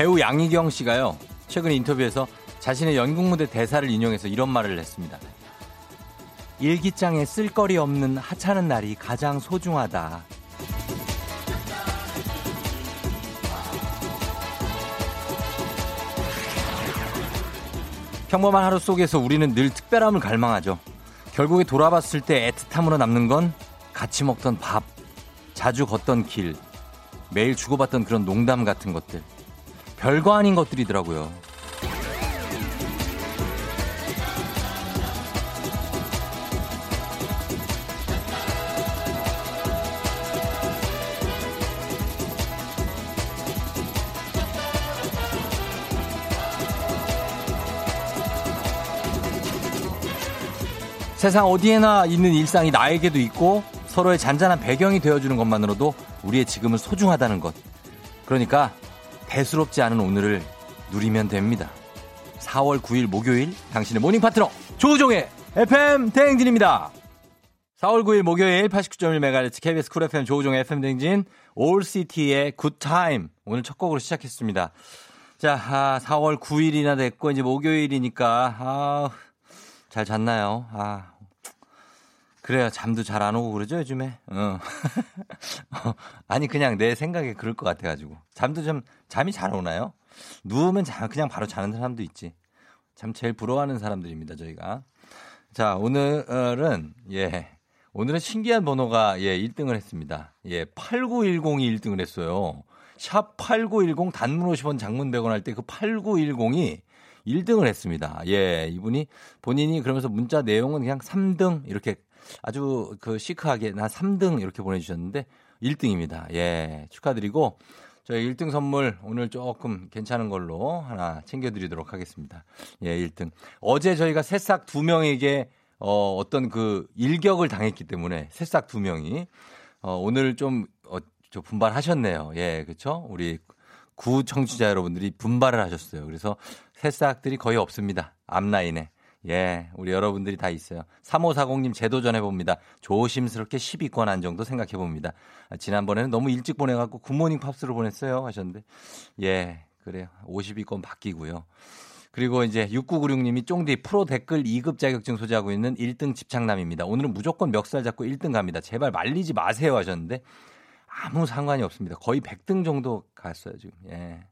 배우 양희경 씨가요. 최근 인터뷰에서 자신의 연극 무대 대사를 인용해서 이런 말을 했습니다. 일기장에 쓸거리 없는 하찮은 날이 가장 소중하다. 평범한 하루 속에서 우리는 늘 특별함을 갈망하죠. 결국에 돌아봤을 때 애틋함으로 남는 건 같이 먹던 밥, 자주 걷던 길, 매일 주고받던 그런 농담 같은 것들. 별거 아닌 것들이더라고요. 세상 어디에나 있는 일상이 나에게도 있고 서로의 잔잔한 배경이 되어주는 것만으로도 우리의 지금은 소중하다는 것. 그러니까 대수롭지 않은 오늘을 누리면 됩니다. 4월 9일 목요일 당신의 morning 파트너 조우종의 FM 대행진입니다. 4월 9일 목요일 89.1MHz KBS 쿨 FM 조우종의 FM 대행진 Owl City의 Good Time 오늘 첫 곡으로 시작했습니다. 자, 아, 4월 9일이나 됐고 이제 목요일이니까 아, 잘 잤나요? 아, 그래요. 잠도 잘 안 오고 그러죠, 요즘에? 어. 아니, 그냥 내 생각에 그럴 것 같아가지고. 잠도 좀, 잠이 잘 오나요? 누우면 자, 그냥 바로 자는 사람도 있지. 참 제일 부러워하는 사람들입니다, 저희가. 자, 오늘은, 예. 오늘은 신기한 번호가, 예, 1등을 했습니다. 예, 8910이 1등을 했어요. 샵 8910 단문 50원 장문 100원 할 때 그 8910이 1등을 했습니다. 예, 이분이 본인이 그러면서 문자 내용은 그냥 3등 이렇게 아주 그 시크하게 나 3등 이렇게 보내주셨는데 1등입니다. 예, 축하드리고 저희 1등 선물 오늘 조금 괜찮은 걸로 하나 챙겨드리도록 하겠습니다. 예, 1등. 어제 저희가 새싹 두 명에게 어, 어떤 그 일격을 당했기 때문에 새싹 두 명이 어, 오늘 좀 어, 저 분발하셨네요. 예, 그렇죠? 우리 구 청취자 여러분들이 분발을 하셨어요. 그래서 새싹들이 거의 없습니다. 앞라인에. 예, 우리 여러분들이 다 있어요. 3540님 재도전 해 봅니다. 조심스럽게 10위권 안 정도 생각해 봅니다. 아, 지난번에는 너무 일찍 보내갖고 굿모닝 팝스로 보냈어요. 하셨는데. 예, 그래요. 50위권 바뀌고요. 그리고 이제 6996님이 쫑디 프로 댓글 2급 자격증 소지하고 있는 1등 집착남입니다. 오늘은 무조건 멱살 잡고 1등 갑니다. 제발 말리지 마세요 하셨는데 아무 상관이 없습니다. 거의 100등 정도 갔어요, 지금. 예.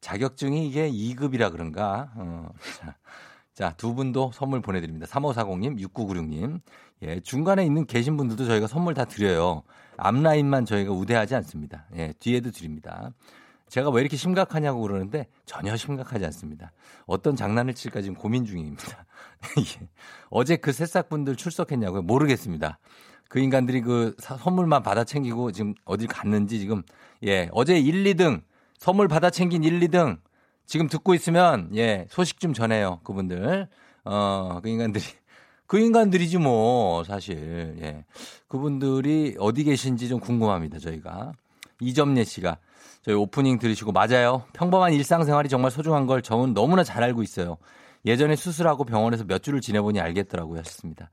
자격증이 이게 2급이라 그런가? 어. 자, 자, 두 분도 선물 보내드립니다. 3540님, 6996님. 예, 중간에 있는 계신 분들도 저희가 선물 다 드려요. 앞라인만 저희가 우대하지 않습니다. 예, 뒤에도 드립니다. 제가 왜 이렇게 심각하냐고 그러는데 전혀 심각하지 않습니다. 어떤 장난을 칠까 지금 고민 중입니다. 예. 어제 그 새싹분들 출석했냐고요? 모르겠습니다. 그 인간들이 그 선물만 받아 챙기고 지금 어딜 갔는지 지금 예, 어제 1, 2등 선물 받아 챙긴 1, 2등 지금 듣고 있으면 예 소식 좀 전해요 그분들. 어 그 인간들이. 그 인간들이지 뭐 사실. 예. 그분들이 어디 계신지 좀 궁금합니다 저희가. 이점예 씨가. 저희 오프닝 들으시고 맞아요. 평범한 일상생활이 정말 소중한 걸 저는 너무나 잘 알고 있어요. 예전에 수술하고 병원에서 몇 주를 지내보니 알겠더라고요 하셨습니다.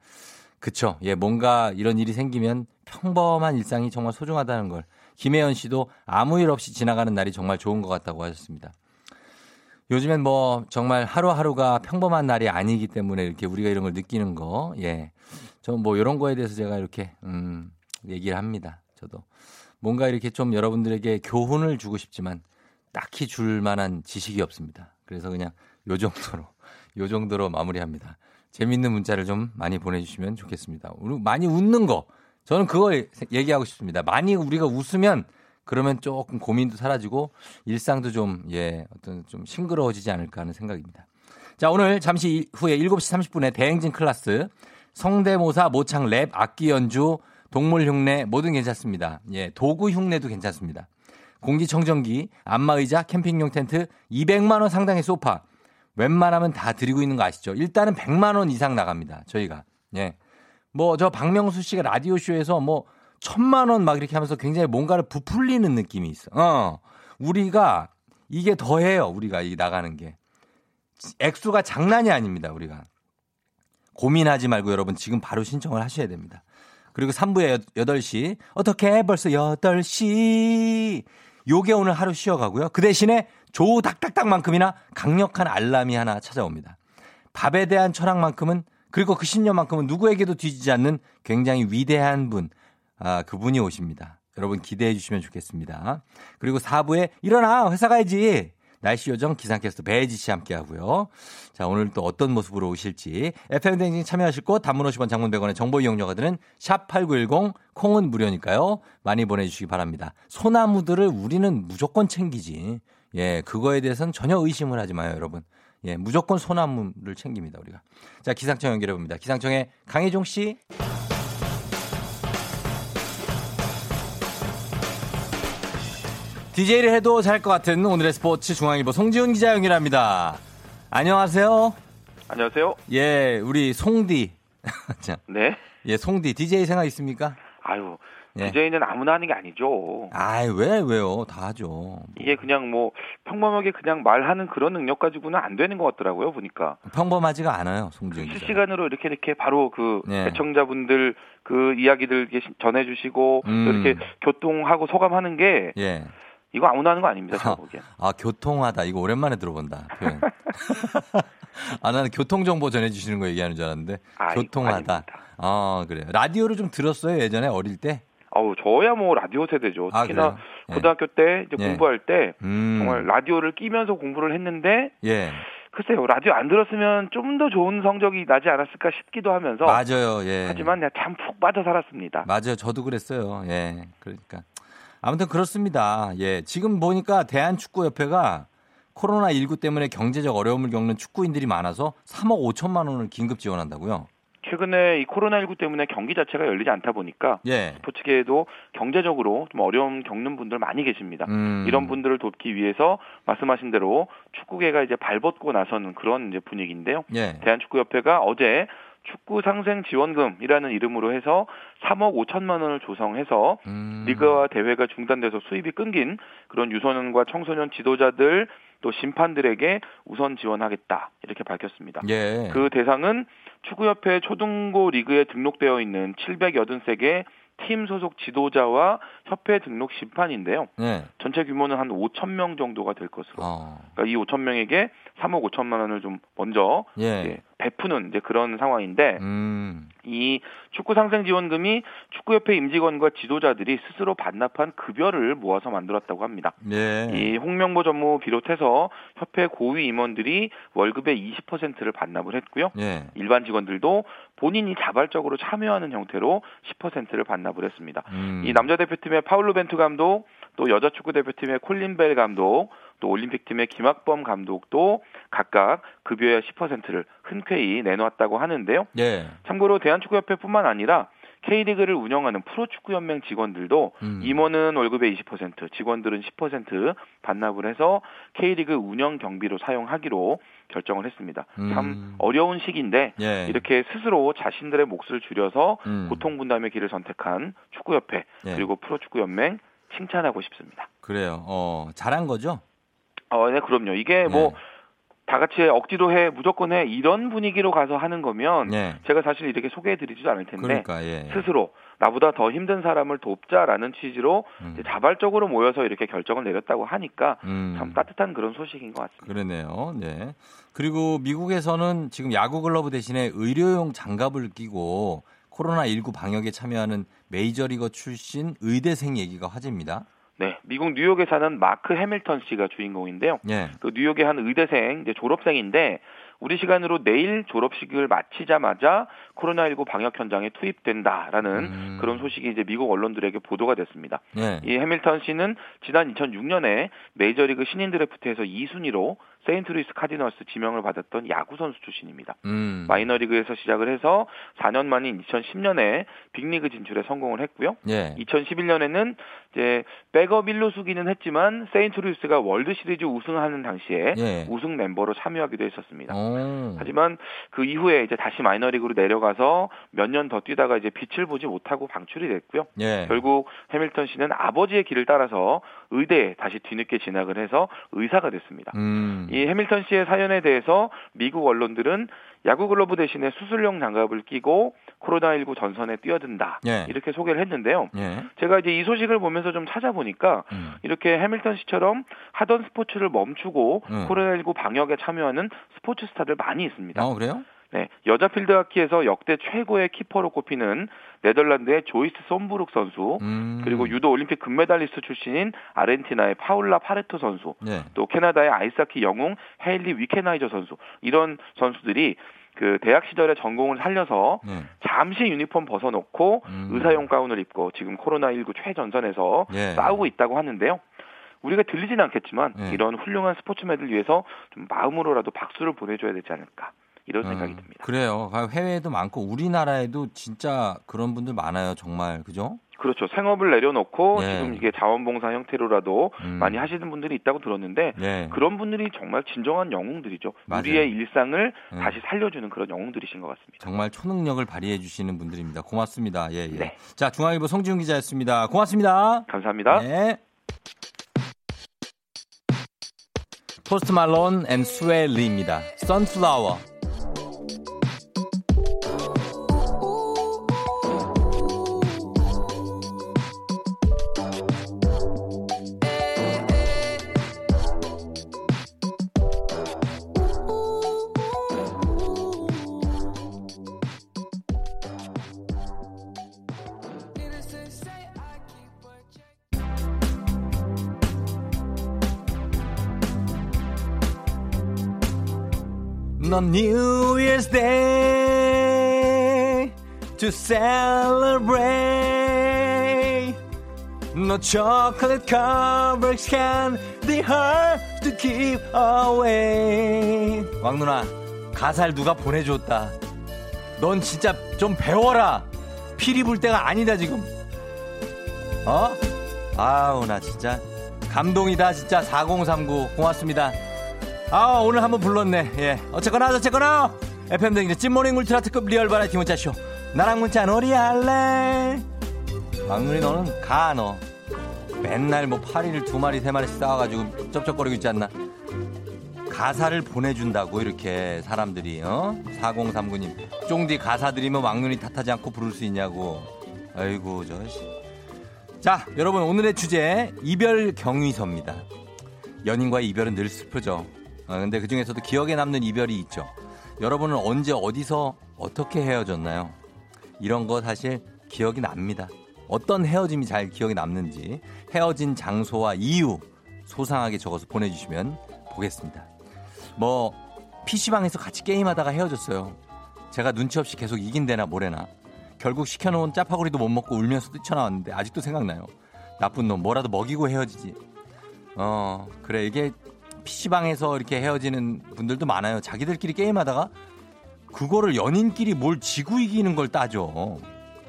그쵸. 예 뭔가 이런 일이 생기면 평범한 일상이 정말 소중하다는 걸. 김혜연 씨도 아무 일 없이 지나가는 날이 정말 좋은 것 같다고 하셨습니다. 요즘엔 뭐 정말 하루하루가 평범한 날이 아니기 때문에 이렇게 우리가 이런 걸 느끼는 거, 예. 저는 뭐 이런 거에 대해서 제가 이렇게, 음, 얘기를 합니다. 저도. 뭔가 이렇게 좀 여러분들에게 교훈을 주고 싶지만 딱히 줄 만한 지식이 없습니다. 그래서 그냥 요 정도로, 요 정도로 마무리합니다. 재밌는 문자를 좀 많이 보내주시면 좋겠습니다. 많이 웃는 거. 저는 그걸 얘기하고 싶습니다. 많이 우리가 웃으면 그러면 조금 고민도 사라지고 일상도 좀, 예, 어떤 좀 싱그러워지지 않을까 하는 생각입니다. 자, 오늘 잠시 후에 7시 30분에 대행진 클래스 성대모사, 모창, 랩, 악기 연주, 동물 흉내 뭐든 괜찮습니다. 예, 도구 흉내도 괜찮습니다. 공기청정기, 안마의자, 캠핑용 텐트, 200만 원 상당의 소파. 웬만하면 다 드리고 있는 거 아시죠? 일단은 100만 원 이상 나갑니다. 저희가. 예. 뭐 저 박명수 씨가 라디오 쇼에서 뭐 천만 원 막 이렇게 하면서 굉장히 뭔가를 부풀리는 느낌이 있어. 어. 우리가 이게 더해요. 우리가 이 나가는 게. 액수가 장난이 아닙니다. 우리가. 고민하지 말고 여러분 지금 바로 신청을 하셔야 됩니다. 그리고 3부에 8시. 어떻게 벌써 8시. 요게 오늘 하루 쉬어가고요. 그 대신에 조 닥닥닥만큼이나 강력한 알람이 하나 찾아옵니다. 밥에 대한 철학만큼은 그리고 그 신념만큼은 누구에게도 뒤지지 않는 굉장히 위대한 분, 아, 그분이 오십니다. 여러분 기대해 주시면 좋겠습니다. 그리고 4부에 일어나 회사 가야지. 날씨 요정 기상캐스터 배지 씨 함께 하고요. 자, 오늘 또 어떤 모습으로 오실지 FM 댕진 참여하실 곳 단문 50원 장문 100원의 정보 이용료가 드는 샵 8910 콩은 무료니까요. 많이 보내 주시기 바랍니다. 소나무들을 우리는 무조건 챙기지. 예, 그거에 대해서는 전혀 의심을 하지 마요, 여러분. 예, 무조건 소나무를 챙깁니다, 우리가. 자, 기상청 연결해 봅니다. 기상청의 강혜종 씨. DJ를 해도 잘 것 같은 오늘의 스포츠 중앙일보 송지훈 기자 연결합니다. 안녕하세요. 안녕하세요. 예, 우리 송디. 자, 네. 예, 송디. DJ 생각 있습니까? 아유, 예. DJ는 아무나 하는 게 아니죠. 아, 왜 왜요? 다 하죠. 이게 그냥 뭐 평범하게 그냥 말하는 그런 능력 가지고는 안 되는 것 같더라고요. 보니까. 평범하지가 않아요, 송지훈 기자. 실시간으로 이렇게 이렇게 바로 그 예. 시청자분들 그 이야기들 전해주시고 음. 이렇게 교통하고 소감하는 게. 예. 이거 아무나 하는 거 아닙니다. 제가 보기엔. 아, 교통하다. 이거 오랜만에 들어본다. 아, 나는 교통정보 전해주시는 거 얘기하는 줄 알았는데. 아, 교통하다. 아, 그래요. 라디오를 좀 들었어요, 예전에 어릴 때? 어우, 저야 뭐 라디오 세대죠. 아, 특히나 아, 고등학교 때 이제 예. 공부할 때 음. 정말 라디오를 끼면서 공부를 했는데 예. 글쎄요, 라디오 안 들었으면 좀 더 좋은 성적이 나지 않았을까 싶기도 하면서. 맞아요, 예. 하지만 내가 참 푹 빠져 살았습니다. 맞아요, 저도 그랬어요. 예. 그러니까. 아무튼 그렇습니다. 예. 지금 보니까 대한축구협회가 코로나19 때문에 경제적 어려움을 겪는 축구인들이 많아서 3억 5천만 원을 긴급 지원한다고요? 최근에 이 코로나19 때문에 경기 자체가 열리지 않다 보니까 예. 스포츠계에도 경제적으로 좀 어려움 겪는 분들 많이 계십니다. 음. 이런 분들을 돕기 위해서 말씀하신 대로 축구계가 이제 발벗고 나서는 그런 이제 분위기인데요. 예. 대한축구협회가 어제 축구 상생 지원금이라는 이름으로 해서 3억 5천만 원을 조성해서 음. 리그와 대회가 중단돼서 수입이 끊긴 그런 유소년과 청소년 지도자들 또 심판들에게 우선 지원하겠다 이렇게 밝혔습니다. 예. 그 대상은 축구협회 초등고 리그에 등록되어 있는 783개 팀 소속 지도자와 협회 등록 심판인데요. 네. 전체 규모는 한 5천 명 정도가 될 것으로. 어. 그러니까 이 5천 명에게 3억 5천만 원을 좀 먼저 예. 예, 베푸는 이제 그런 상황인데 음. 이 축구 상생 지원금이 축구협회 임직원과 지도자들이 스스로 반납한 급여를 모아서 만들었다고 합니다. 예. 이 홍명보 전무 비롯해서 협회 고위 임원들이 월급의 20%를 반납을 했고요. 예. 일반 직원들도 본인이 자발적으로 참여하는 형태로 10%를 반납을 했습니다. 음. 이 남자 대표팀의 파울루 벤투 감독, 또 여자 축구 대표팀의 콜린 벨 감독, 또 올림픽팀의 김학범 감독도 각각 급여의 10%를 흔쾌히 내놓았다고 하는데요. 예. 참고로 대한축구협회뿐만 아니라 K리그를 운영하는 프로축구연맹 직원들도 음. 임원은 월급의 20%, 직원들은 10% 반납을 해서 K리그 운영 경비로 사용하기로 결정을 했습니다. 음. 참 어려운 시기인데 예. 이렇게 스스로 자신들의 몫을 줄여서 음. 고통 분담의 길을 선택한 축구협회 예. 그리고 프로축구연맹 칭찬하고 싶습니다. 그래요. 어, 잘한 거죠? 어, 네, 그럼요. 이게 뭐, 네. 다 같이 억지로 해, 무조건 해, 이런 분위기로 가서 하는 거면, 네. 제가 사실 이렇게 소개해 드리지도 않을 텐데, 그러니까, 예. 스스로, 나보다 더 힘든 사람을 돕자라는 취지로 음. 자발적으로 모여서 이렇게 결정을 내렸다고 하니까 음. 참 따뜻한 그런 소식인 것 같습니다. 그러네요. 네. 그리고 미국에서는 지금 야구 글러브 대신에 의료용 장갑을 끼고 코로나 19 방역에 참여하는 메이저리거 출신 의대생 얘기가 화제입니다. 네, 미국 뉴욕에 사는 마크 해밀턴 씨가 주인공인데요. 예. 그 뉴욕의 한 의대생, 이제 졸업생인데 우리 시간으로 내일 졸업식을 마치자마자 코로나19 방역 현장에 투입된다라는 음. 그런 소식이 이제 미국 언론들에게 보도가 됐습니다. 네. 이 해밀턴 씨는 지난 2006년에 메이저리그 신인 드래프트에서 2순위로 세인트루이스 카디널스 지명을 받았던 야구 선수 출신입니다. 음. 마이너리그에서 시작을 해서 4년 만인 2010년에 빅리그 진출에 성공을 했고요. 예. 2011년에는 이제 백업 1루수기는 했지만 세인트루이스가 월드 시리즈 우승하는 당시에 예. 우승 멤버로 참여하기도 했었습니다. 오. 오. 하지만 그 이후에 이제 다시 마이너리그로 내려가서 몇 년 더 뛰다가 이제 빛을 보지 못하고 방출이 됐고요. 예. 결국 해밀턴 씨는 아버지의 길을 따라서 의대에 다시 뒤늦게 진학을 해서 의사가 됐습니다. 음. 이 해밀턴 씨의 사연에 대해서 미국 언론들은 야구 글러브 대신에 수술용 장갑을 끼고 코로나19 전선에 뛰어든다. 예. 이렇게 소개를 했는데요. 예. 제가 이제 이 소식을 보면서 좀 찾아보니까 음. 이렇게 해밀턴 씨처럼 하던 스포츠를 멈추고 음. 코로나19 방역에 참여하는 스포츠 스타들 많이 있습니다. 어, 그래요? 네, 여자 필드하키에서 역대 최고의 키퍼로 꼽히는 네덜란드의 조이스 솜브룩 선수, 음. 그리고 유도 올림픽 금메달리스트 출신인 아르헨티나의 파울라 파레토 선수, 네. 또 캐나다의 아이스하키 영웅 헤일리 위케나이저 선수 이런 선수들이 그 대학 시절의 전공을 살려서 네. 잠시 유니폼 벗어놓고 음. 의사용 가운을 입고 지금 코로나19 최전선에서 네. 싸우고 있다고 하는데요. 우리가 들리진 않겠지만 네. 이런 훌륭한 스포츠맨들 위해서 좀 마음으로라도 박수를 보내줘야 되지 않을까. 이런 음, 생각이 듭니다. 그래요. 해외에도 많고 우리나라에도 진짜 그런 분들 많아요. 정말 그죠? 그렇죠. 생업을 내려놓고 네. 지금 이게 자원봉사 형태로라도 음. 많이 하시는 분들이 있다고 들었는데 네. 그런 분들이 정말 진정한 영웅들이죠. 맞아요. 우리의 일상을 네. 다시 살려주는 그런 영웅들이신 것 같습니다. 정말 초능력을 발휘해 주시는 분들입니다. 고맙습니다. 예, 예. 네. 자, 중앙일보 송지훈 기자였습니다. 고맙습니다. 감사합니다. 네. 포스트 말론 앤 스웰리입니다. 선플라워. On New Year's Day to celebrate. No chocolate covers can be hard to keep away. 왕 누나, 가사를 누가 보내줬다. 넌 진짜 좀 배워라. 피리 불 때가 아니다, 지금. 어? 아우, 나 진짜. 감동이다, 진짜. 4039. 고맙습니다. 아 오늘 한번 불렀네. 예. 어쨌거나 어쨌거나 FM 등이제 찐모닝 울트라 특급 real 버라이어티 문자쇼. 나랑 문자 놀이 할래? 왕눈이 너는 가 너. 맨날 뭐 파리를 두 마리 세 마리씩 쌓아가지고 쩝쩝거리고 있지 않나? 가사를 보내준다고 이렇게 사람들이 어? 4039님. 쫑디 가사 틀리면 왕눈이 탓하지 않고 부를 수 있냐고. 아이고 저씨. 자 여러분 오늘의 주제 이별 경위서입니다. 연인과의 이별은 늘 슬프죠 아, 근데 그 중에서도 기억에 남는 이별이 있죠. 여러분은 언제 어디서 어떻게 헤어졌나요? 이런 거 사실 기억이 납니다. 어떤 헤어짐이 잘 기억에 남는지 헤어진 장소와 이유 소상하게 적어서 보내주시면 보겠습니다. 뭐 PC방에서 같이 게임하다가 헤어졌어요. 제가 눈치 없이 계속 이긴대나 뭐래나. 결국 시켜놓은 짜파구리도 못 먹고 울면서 뛰쳐나왔는데 아직도 생각나요. 나쁜 놈 뭐라도 먹이고 헤어지지. 어 그래 이게 PC방에서 이렇게 헤어지는 분들도 많아요. 자기들끼리 게임하다가 그거를 연인끼리 뭘 지고 이기는 걸 따져.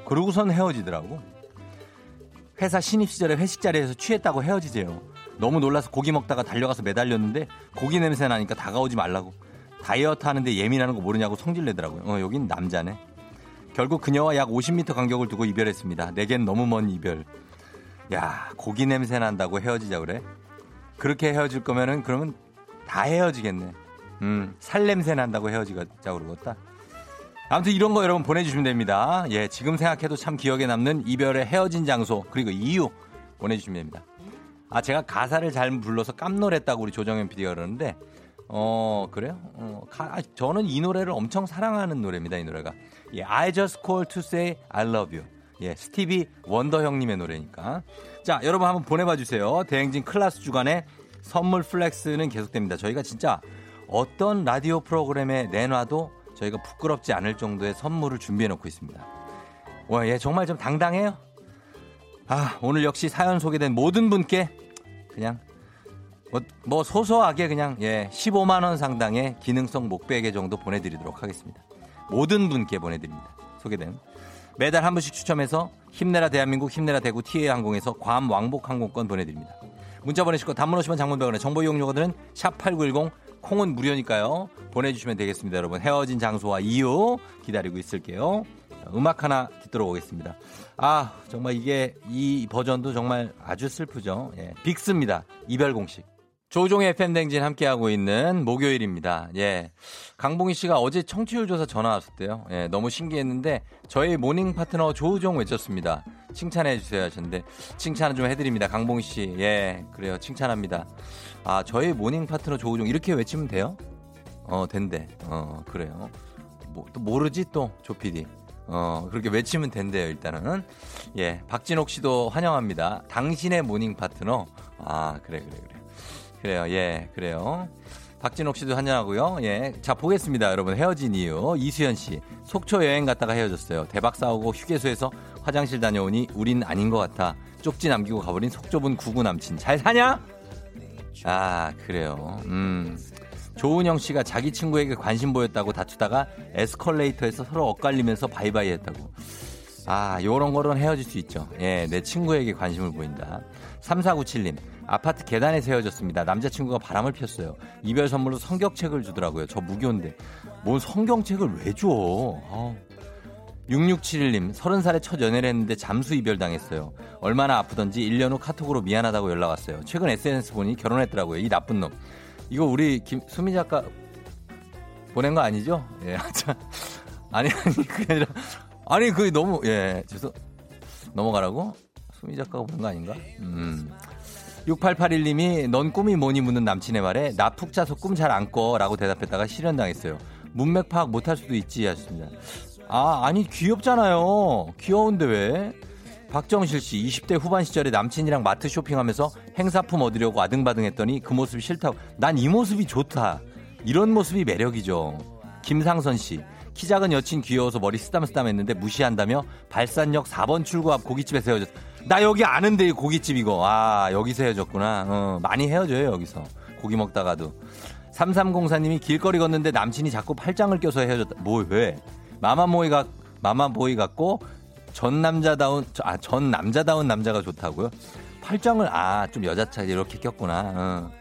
그러고선 헤어지더라고. 회사 신입 시절에 회식 자리에서 취했다고 헤어지세요. 너무 놀라서 고기 먹다가 달려가서 매달렸는데 고기 냄새 나니까 다가오지 말라고. 다이어트 하는데 예민하는 거 모르냐고 성질 내더라고요. 어, 여긴 남자네. 결국 그녀와 약 50m 간격을 두고 이별했습니다. 내겐 너무 먼 이별. 야, 고기 냄새 난다고 헤어지자 그래? 그렇게 헤어질 거면은 그러면 다 헤어지겠네. 음, 살냄새 난다고 헤어지자고 그러겠다. 아무튼 이런 거 여러분 보내주시면 됩니다. 예, 지금 생각해도 참 기억에 남는 이별의 헤어진 장소 그리고 이유 보내주시면 됩니다. 아 제가 가사를 잘 불러서 깜놀했다고 우리 조정현 PD가 그러는데 어 그래요? 어, 가, 아, 저는 이 노래를 엄청 사랑하는 노래입니다. 이 노래가 예, I just call to say I love you. 예, 스티비 원더 형님의 노래니까. 자, 여러분 한번 보내봐 주세요. 대행진 클라스 주간에 선물 flex는 계속됩니다. 저희가 진짜 어떤 라디오 프로그램에 내놔도 저희가 부끄럽지 않을 정도의 선물을 준비해 놓고 있습니다. 와, 예, 정말 좀 당당해요. 아, 오늘 역시 사연 소개된 모든 분께 그냥 뭐, 뭐 소소하게 그냥 예, 15만 원 상당의 기능성 목베개 정도 보내드리도록 하겠습니다. 모든 분께 보내드립니다. 소개된 매달 한 분씩 추첨해서 힘내라 대한민국 힘내라 대구 TA 항공에서 괌 왕복 항공권 보내드립니다. 문자 보내시고 단문 오시면 장문병원에 정보 이용료들은 샵8910 콩은 무료니까요. 보내주시면 되겠습니다, 여러분. 헤어진 장소와 이유 기다리고 있을게요. 음악 하나 듣도록 오겠습니다. 아, 정말 이게 이 버전도 정말 아주 슬프죠. 예, 빅스입니다. 이별 공식. 조종의 팬댕진 함께하고 있는 목요일입니다. 예. 강봉희 씨가 어제 청취율 조사 전화 왔었대요. 예, 너무 신기했는데 저희 morning 파트너 조우종 외쳤습니다. 칭찬해 주세요 하셨는데 칭찬 좀 해드립니다. 강봉희 씨. 예, 그래요. 칭찬합니다. 아, 저희 morning 파트너 조우종 이렇게 외치면 돼요? 어, 된대. 어, 그래요. 뭐, 또 모르지 또, 조피디. 어, 그렇게 외치면 된대요, 일단은. 예, 박진옥 씨도 환영합니다. 당신의 morning 파트너. 아, 그래, 그래, 그래. 그래요, 예, 그래요. 박진옥 씨도 환영하고요. 예. 자, 보겠습니다, 여러분. 헤어진 이유. 이수연 씨. 속초 여행 갔다가 헤어졌어요. 대박 싸우고 휴게소에서 화장실 다녀오니 우린 아닌 것 같아. 쪽지 남기고 가버린 속 좁은 구구 남친. 잘 사냐? 아, 그래요. 음. 조은영 씨가 자기 친구에게 관심 보였다고 다투다가 에스컬레이터에서 서로 엇갈리면서 바이바이 했다고. 아, 요런 거는 헤어질 수 있죠. 예, 내 친구에게 관심을 보인다. 3497님, 아파트 계단에 세워졌습니다. 남자친구가 바람을 폈어요. 이별 선물로 성경책을 주더라고요. 저 무교인데. 뭔 성경책을 왜 줘? 아. 6671님, 30살에 첫 연애를 했는데 잠수 이별당했어요. 얼마나 아프던지 1년 후 카톡으로 미안하다고 연락 왔어요. 최근 SNS 보니 결혼했더라고요. 이 나쁜 놈. 이거 우리 김, 수미 작가 보낸 거 아니죠? 예, 자. 아니, 아니, 그게 아니라. 아니, 그게 너무, 예, 죄송, 넘어가라고? 수미 작가가 보낸 거 아닌가? 음. 6881님이 넌 꿈이 뭐니 묻는 남친의 말에 나 푹 자서 꿈 잘 안 꿔 라고 대답했다가 실현당했어요. 문맥 파악 못할 수도 있지 하셨습니다. 아, 아니, 귀엽잖아요. 귀여운데 왜? 박정실 씨 20대 후반 시절에 남친이랑 마트 쇼핑하면서 행사품 얻으려고 아등바등 했더니 그 모습이 싫다고. 난 이 모습이 좋다. 이런 모습이 매력이죠. 김상선 씨. 키 작은 여친 귀여워서 머리 쓰담쓰담 했는데 무시한다며 발산역 4번 출구 앞 고깃집에서 헤어졌. 나 여기 아는데 고깃집 이거. 아, 여기서 헤어졌구나. 어, 많이 헤어져요, 여기서. 고기 먹다가도. 3304님이 길거리 걷는데 남친이 자꾸 팔짱을 껴서 헤어졌다. 뭐, 왜? 마마보이가 마마보이 같고 전 남자다운 아 전 남자다운 남자가 좋다고요? 팔짱을 아 좀 여자차 이렇게 꼈구나. 어.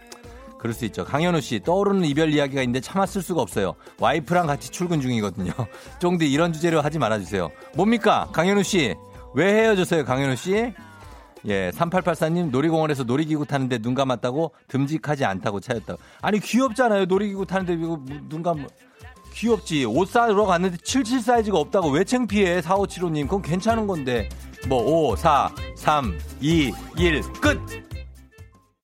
그럴 수 있죠. 강현우 씨 떠오르는 이별 이야기가 있는데 참았을 수가 없어요. 와이프랑 같이 출근 중이거든요. 쫑디 이런 주제로 하지 말아주세요. 뭡니까 강현우 씨? 왜 헤어졌어요 강현우 씨? 예, 3884님 놀이공원에서 놀이기구 타는데 눈 감았다고 듬직하지 않다고 차였다고. 아니 귀엽잖아요. 놀이기구 타는데 이거 눈 감. 귀엽지. 옷 사러 갔는데 77 사이즈가 없다고 왜 창피해? 4575님. 그건 괜찮은 건데. 뭐, 5, 4, 3, 2, 1, 끝!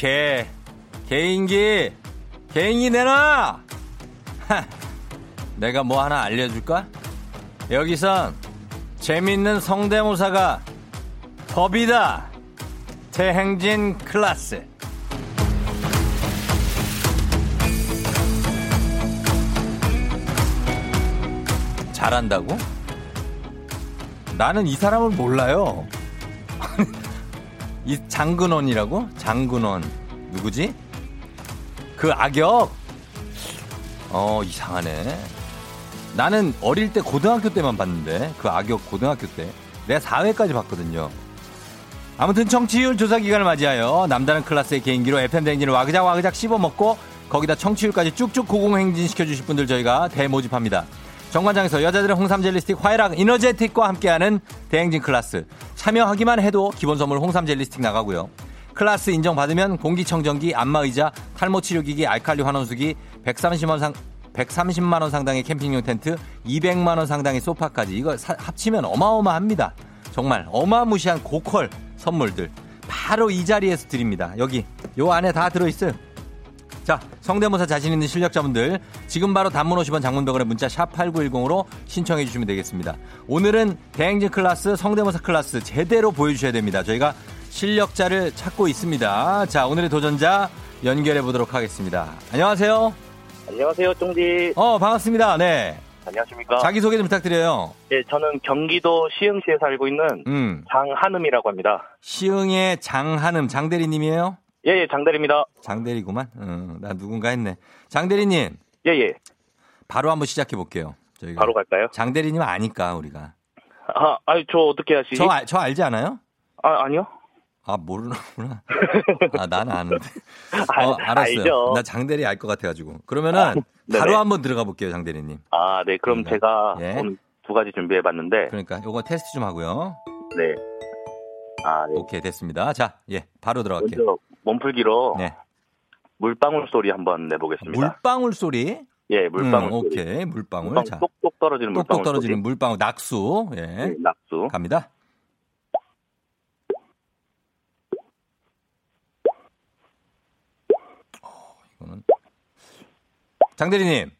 개 개인기 개인기 내놔 내가 뭐 하나 알려줄까? 여기선 재밌는 성대모사가 법이다 대행진 클래스 잘한다고? 나는 이 사람을 몰라요. 이 장근원이라고? 장근원. 누구지? 그 악역? 어, 이상하네. 나는 어릴 때 고등학교 때만 봤는데, 그 악역 고등학교 때. 내가 4회까지 봤거든요. 아무튼 청취율 조사 기간을 맞이하여 남다른 클래스의 개인기로 FM대행진을 와그작 와그작 씹어먹고 거기다 청취율까지 쭉쭉 고공행진 시켜 주실 분들 저희가 대모집합니다. 정관장에서 여자들의 홍삼 젤리 스틱 화해락 이너제틱과 함께하는 대행진 클래스. 참여하기만 해도 기본 선물 홍삼 젤리 스틱 나가고요. 클래스 인정받으면 공기청정기, 안마의자, 탈모치료기기, 알칼리 환원수기, 130만 상, 130만 원 상당의 캠핑용 텐트, 200만 원 상당의 소파까지 이거 사, 합치면 어마어마합니다. 정말 어마무시한 고퀄 선물들 바로 이 자리에서 드립니다. 여기 요 안에 다 들어 있어요. 자, 성대모사 자신 있는 실력자분들 지금 바로 단문 50원 장문 100원의 문자 샵 8910으로 신청해 주시면 되겠습니다. 오늘은 대행진 클래스 성대모사 클래스 제대로 보여주셔야 됩니다. 저희가 실력자를 찾고 있습니다. 자, 오늘의 도전자 연결해 보도록 하겠습니다. 안녕하세요. 안녕하세요, 쫑디. 어, 반갑습니다. 네. 안녕하십니까. 자기소개 좀 부탁드려요. 예, 저는 경기도 시흥시에 살고 있는 음. 장한음이라고 합니다. 시흥의 장한음, 장대리님이에요? 예, 예, 장대리입니다. 장대리구만. 응, 나 누군가 했네. 장대리님. 예, 예. 바로 한번 시작해 볼게요. 저희가. 바로 갈까요? 장대리님 아니까, 우리가. 아, 아니, 저 어떻게 하시지? 저, 저 알지 않아요? 아, 아니요. 아, 모르는구나. 아, 나는 아는데. 어, 알았어요. 알죠. 나 장대리 알 것 같아가지고. 그러면은 아, 바로 한번 들어가 볼게요, 장대리님. 아, 네. 그럼 그러니까. 제가 예. 오늘 두 가지 준비해 봤는데. 그러니까 요거 테스트 좀 하고요. 네. 아, 네. 오케이, 됐습니다. 자, 예, 바로 들어갈게요. 먼저 몸풀기로. 네. 물방울 소리 한번 내보겠습니다. 물방울 소리? 예, 물방울 음, 소리. 오케이, 물방울. 물방울 자, 똑똑 떨어지는 물방울. 똑똑 떨어지는 소리. 물방울, 낙수. 예. 네, 낙수. 갑니다. 이거는 장대리님.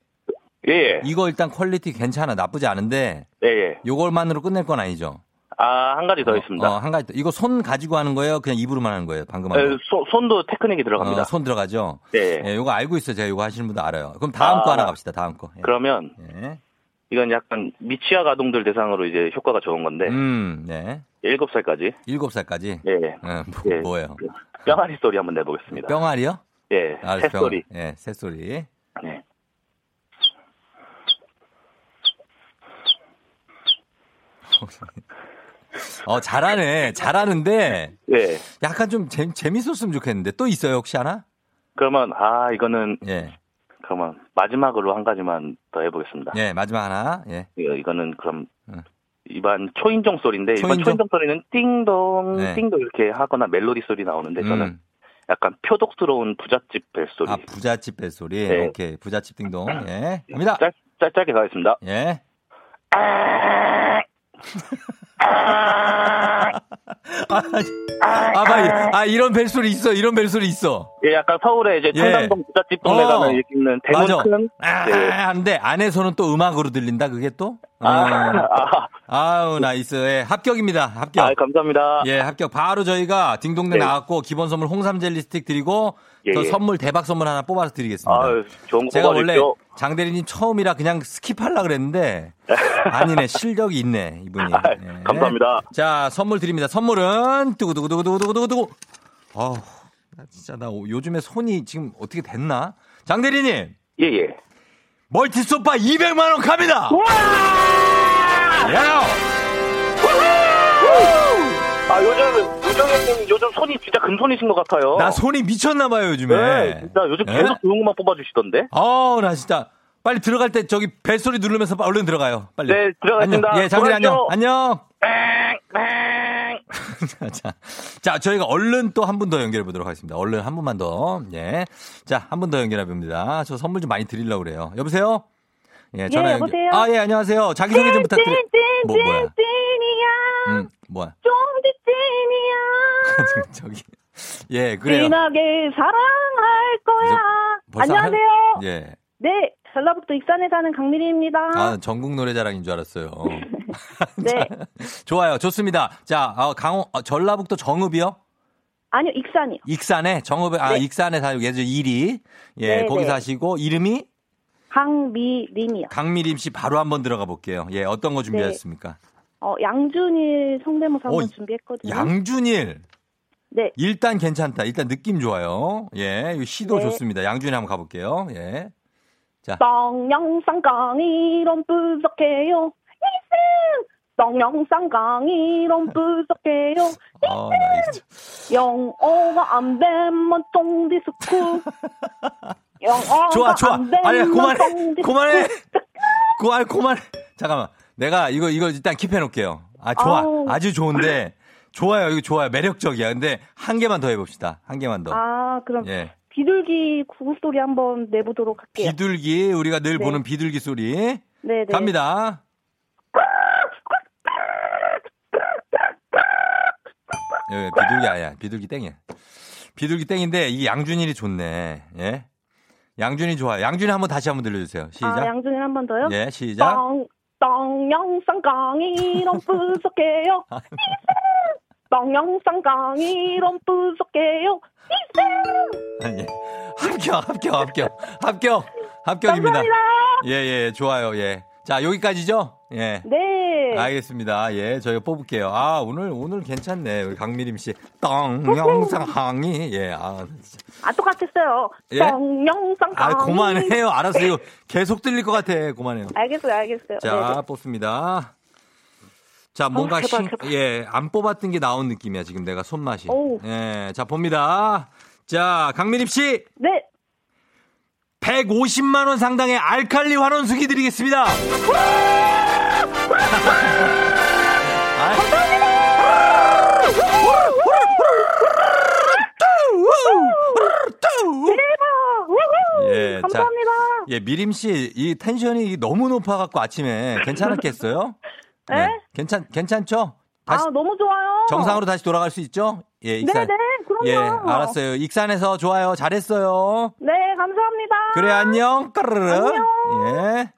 예, 예. 이거 일단 quality 괜찮아. 나쁘지 않은데. 예, 예. 요걸만으로 끝낼 건 아니죠. 아, 한 가지 더 어, 있습니다. 어, 한 가지 더. 이거 손 가지고 하는 거예요? 그냥 입으로만 하는 거예요? 방금 한 거. 소, 손도 테크닉이 들어갑니다. 어, 손 들어가죠? 네. 예, 요거 알고 있어요. 제가 요거 하시는 분도 알아요. 그럼 다음 아, 거 하나 갑시다. 다음 거. 예. 그러면 예. 이건 약간 미취학 아동들 대상으로 이제 효과가 좋은 건데. 음, 네. 7살까지. 7살까지? 예. 예. 뭐, 예. 뭐예요? 그 뿅아리 소리 한번 내보겠습니다. 뿅아리요? 예. 아, 새소리. 예, 새소리. 네. 어, 잘하네. 잘하는데. 예. 약간 좀 재, 재밌었으면 좋겠는데. 또 있어요, 혹시 하나? 그러면, 아, 이거는. 예. 그러면, 마지막으로 한 가지만 더 해보겠습니다. 예, 마지막 하나. 예. 이거, 이거는 그럼. 음. 이번 초인종 소리인데, 초인종? 이번 초인종 소리는 띵동, 네. 띵동 이렇게 하거나 멜로디 소리 나오는데, 저는 음. 약간 표독스러운 부잣집 벨소리. 아, 부잣집 벨소리? 네. 오케이. 부잣집 띵동. 예. 갑니다. 짧, 짧, 짧게 가겠습니다. 예. 아, 아, 아, 아, 아, 이런 벨소리 있어, 이런 벨소리 있어. 예, 약간 서울에 이제 청담동 예. 부잣집 동네 어. 가면 이렇게 있는 대문. 큰. 아, 네. 안 돼. 안에서는 또 음악으로 들린다, 그게 또? 아, 어. 아. 아 우, nice. 예, 합격입니다. 합격. 아, 감사합니다. 예, 합격. 바로 저희가 딩동댕 네. 나왔고, 기본 선물 홍삼 젤리 스틱 드리고, 예, 또 예. 선물 대박 선물 하나 뽑아서 드리겠습니다. 아, 좋은 거 제가 원래 장대리님 처음이라 그냥 skip하려 그랬는데 아니네 실력이 있네 이분이. 아, 네. 감사합니다. 자 선물 드립니다. 선물은 두구두구두구두구두구두구. 나 진짜 나 요즘에 손이 지금 어떻게 됐나? 장대리님. 예예. 예. 멀티 소파 200만 원 갑니다. 와! 야! 아, 요즘, 요정님 요즘 손이 진짜 금손이신 것 같아요. 나 손이 미쳤나봐요, 요즘에. 네, 진짜 요즘 네? 계속 좋은 것만 뽑아주시던데. 어, 나 진짜. 빨리 들어갈 때 저기 벨소리 누르면서 얼른 들어가요. 빨리. 네, 들어가겠습니다. 예, 장진 안녕. 안녕. 자, 자, 저희가 얼른 또 한 분 더 연결해 보도록 하겠습니다. 얼른 한 분만 더. 예. 자, 한 분 더 연결해 봅니다. 저 선물 좀 많이 드리려고 그래요. 여보세요? 예, 전화 예, 연결. 여보세요? 아, 예, 안녕하세요. 자기소개 좀 부탁드려요. 뭐, 뭐야? 음, 뭐야? 찐이야. 저기. 예, 그래요. 진하게 사랑할 거야. 안녕하세요. 한, 예. 네, 전라북도 익산에 사는 강미리입니다. 아, 전국 노래자랑인 줄 알았어요. 네. 좋아요. 좋습니다. 자, 어, 강호, 어, 전라북도 정읍이요? 아니요, 익산이요. 익산에? 정읍에, 아, 네. 아, 익산에 살고 계세요. 일이. 예, 네, 거기 네. 사시고, 이름이? 강미림이요. 강미림 씨 바로 한번 들어가 볼게요. 예, 어떤 거 준비하셨습니까? 네. 어, 양준일 성대모사 한번 어, 준비했거든요. 양준일? 네. 일단 괜찮다. 일단 느낌 좋아요. 예, 시도 네. 좋습니다. 양준일 한번 가볼게요. 예. 자. 떡영상 강이론 부족해요. 이승! 떡영상 강이론 부족해요. 아, 나 영어가 안 되면 똥디스쿠. 영어가 좋아, 좋아. 안 되면 아니, 그만해. 그만해. 그만해. 그만해. 잠깐만. 내가 이거 이거 일단 킵해 놓을게요. 아 좋아, 아우. 아주 좋은데 좋아요. 이거 좋아요. 매력적이야. 근데 한 개만 더 해봅시다. 한 개만 더. 아 그럼 예. 비둘기 구구 소리 한번 내보도록 할게요. 비둘기 우리가 늘 네. 보는 비둘기 소리. 네, 네. 갑니다. 예, 비둘기 아야. 비둘기 땡이야. 비둘기 땡인데 이게 양준일이 좋네. 예. 양준이 좋아요. 양준이 한번 다시 한번 들려주세요. 시작. 아, 양준이 한 번 더요? 예, 시작. 동영상 강의론 부족해요. 동영상 강의론 부족해요. 아니, 합격, 합격, 합격, 합격, 합격입니다. 감사합니다. 예, 예, 좋아요, 예. 자, 여기까지죠? 예. 네. 알겠습니다. 예, 저희가 뽑을게요. 아, 오늘, 오늘 괜찮네. 우리 강미림 씨. 동영상 항의. 예, 아, 진짜. 아, 똑같았어요. 예? 동영상 항의. 아, 그만해요. 알았어요. 계속 들릴 것 같아. 그만해요. 알겠어요, 알겠어요. 자, 네네. 뽑습니다. 자, 뭔가 어, 제발, 제발. 예, 안 뽑았던 게 나온 느낌이야, 지금 내가 손맛이. 오. 예, 자, 봅니다. 자, 강민입 씨. 네. 150만 원 상당의 알칼리 환원수기 드리겠습니다. 예, 감사합니다. 자, 예, 미림 씨, 이 텐션이 너무 높아갖고 아침에 괜찮았겠어요? 네? 네. 괜찮, 괜찮죠? 다시, 아, 너무 좋아요. 정상으로 다시 돌아갈 수 있죠? 예, 익산. 네네, 그럼요. 예, 알았어요. 익산에서 좋아요. 잘했어요. 네, 감사합니다. 그래, 안녕. 까르르. 안녕. 예.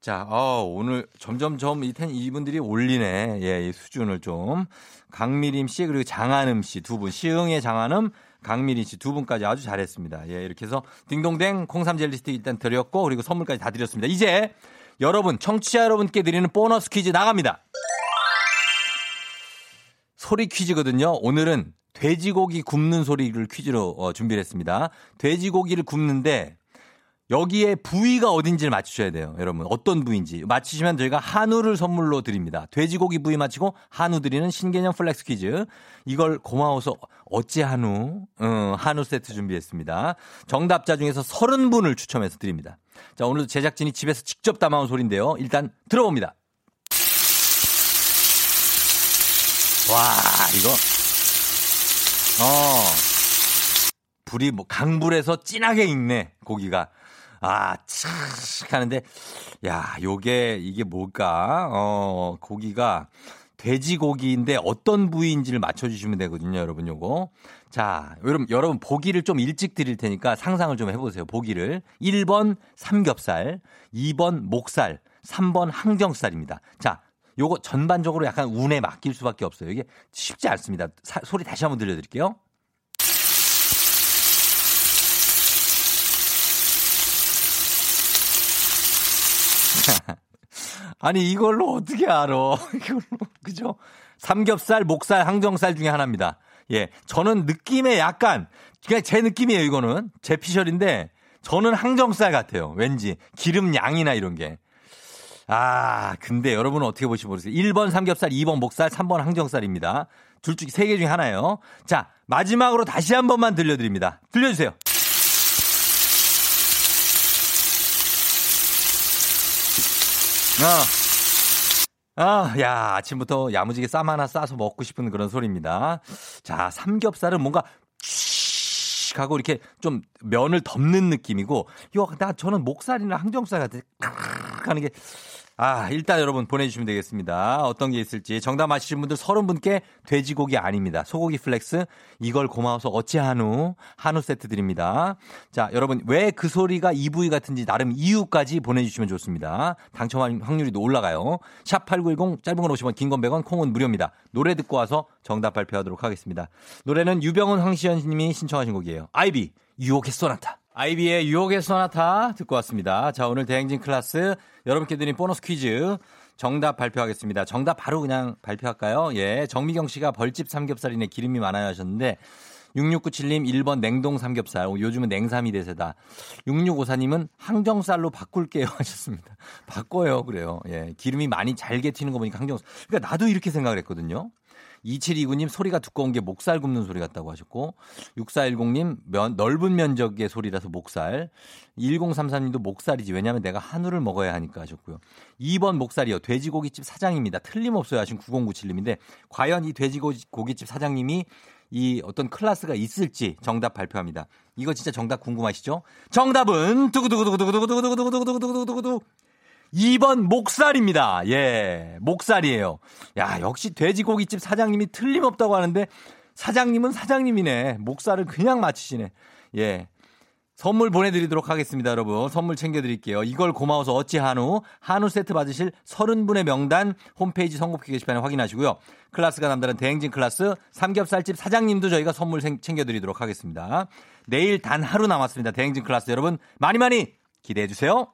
자, 어, 오늘 점점점 이 텐, 이분들이 올리네. 예, 이 수준을 좀. 강미림 씨, 그리고 장한음 씨 두 분. 시흥의 장한음, 강미림 씨 두 분까지 아주 잘했습니다. 예, 이렇게 해서 딩동댕 홍삼 젤리 스틱 일단 드렸고, 그리고 선물까지 다 드렸습니다. 이제 여러분, 청취자 여러분께 드리는 보너스 퀴즈 나갑니다. 소리 퀴즈거든요. 오늘은 돼지고기 굽는 소리를 퀴즈로 어, 준비를 했습니다. 돼지고기를 굽는데 여기에 부위가 어딘지를 맞추셔야 돼요. 여러분 어떤 부위인지 맞히시면 저희가 한우를 선물로 드립니다. 돼지고기 부위 맞히고 한우 드리는 신개념 flex 퀴즈. 이걸 고마워서 어찌 한우 어, 한우 세트 준비했습니다. 정답자 중에서 30분을 추첨해서 드립니다. 자 오늘도 제작진이 집에서 직접 담아온 소리인데요. 일단 들어봅니다. 와 이거 어 불이 뭐 강불에서 진하게 익네 고기가 아, 참 하는데, 야, 요게, 이게 뭘까? 어, 고기가 돼지고기인데 어떤 부위인지를 맞춰주시면 되거든요, 여러분 요거. 자, 여러분, 여러분, 보기를 좀 일찍 드릴 테니까 상상을 좀 해보세요, 보기를. 1번 삼겹살, 2번 목살, 3번 항정살입니다. 자, 요거 전반적으로 약간 운에 맡길 수밖에 없어요. 이게 쉽지 않습니다. 사, 소리 다시 한번 들려드릴게요. 아니 이걸로 어떻게 알아? 이걸로 그죠? 삼겹살, 목살, 항정살 중에 하나입니다. 예, 저는 느낌에 약간 그냥 제 느낌이에요. 이거는 제 피셜인데 저는 항정살 같아요. 왠지 기름 양이나 이런 게. 아, 근데 여러분은 어떻게 보시면 모르세요. 1번 삼겹살, 2번 목살, 3번 항정살입니다. 둘중세개 중에 하나예요. 자, 마지막으로 다시 한 번만 들려드립니다. 들려주세요. 아, 야, 아침부터 야무지게 쌈 하나 싸서 먹고 싶은 그런 소리입니다. 자, 삼겹살은 뭔가 칙 하고 이렇게 좀 면을 덮는 느낌이고, 요, 나 저는 목살이나 항정살 같은 하는 게 아, 일단 여러분 보내주시면 되겠습니다. 어떤 게 있을지. 정답 맞히신 분들 30분께 돼지고기 아닙니다. 소고기 flex. 이걸 고마워서 어찌 한우, 한우 세트 드립니다. 자, 여러분 왜 그 소리가 이 부위 같은지 나름 이유까지 보내주시면 좋습니다. 당첨 확률이 올라가요. 샵 8910 짧은 건 50원, 긴 건 100원, 콩은 무료입니다. 노래 듣고 와서 정답 발표하도록 하겠습니다. 노래는 유병훈 황시연 님이 신청하신 곡이에요. 아이비, 유혹의 소나타. 아이비의 유혹의 소나타 듣고 왔습니다. 자, 오늘 대행진 클래스 여러분께 드린 보너스 퀴즈 정답 발표하겠습니다. 정답 바로 그냥 발표할까요? 예. 정미경 씨가 벌집 삼겹살이네 기름이 많아요 하셨는데 6697님 1번 냉동 삼겹살. 요즘은 냉삼이 대세다. 6654님은 항정살로 바꿀게요 하셨습니다. 바꿔요. 그래요. 예. 기름이 많이 잘게 튀는 거 보니까 항정살. 그러니까 나도 이렇게 생각을 했거든요. 2729님 소리가 두꺼운 게 목살 굽는 소리 같다고 하셨고 6410님 면, 넓은 면적의 소리라서 목살. 1033님도 목살이지. 왜냐하면 내가 한우를 먹어야 하니까 하셨고요. 2번 목살이요. 돼지고기집 사장입니다. 틀림없어요. 하신 9097님인데 과연 이 돼지고기집 사장님이 이 어떤 클래스가 있을지 정답 발표합니다. 이거 진짜 정답 궁금하시죠? 정답은 두구두구두구두구두구두구두구두구두구두구두구 2번 목살입니다. 예, 목살이에요. 야, 역시 돼지고기집 사장님이 틀림없다고 하는데 사장님은 사장님이네. 목살을 그냥 맞히시네. 예. 선물 보내드리도록 하겠습니다, 여러분. 선물 챙겨드릴게요. 이걸 고마워서 어찌 한우, 한우 세트 받으실 30분의 명단 홈페이지 선곡표 게시판에 확인하시고요. 클라스가 남다른 대행진 클라스 삼겹살집 사장님도 저희가 선물 챙겨드리도록 하겠습니다. 내일 단 하루 남았습니다. 대행진 클라스 여러분 많이 많이 기대해주세요.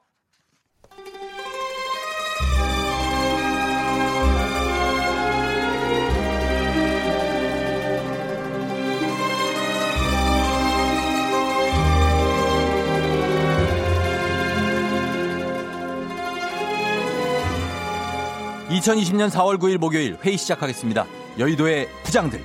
2020년 4월 9일 목요일 회의 시작하겠습니다. 여의도의 부장들.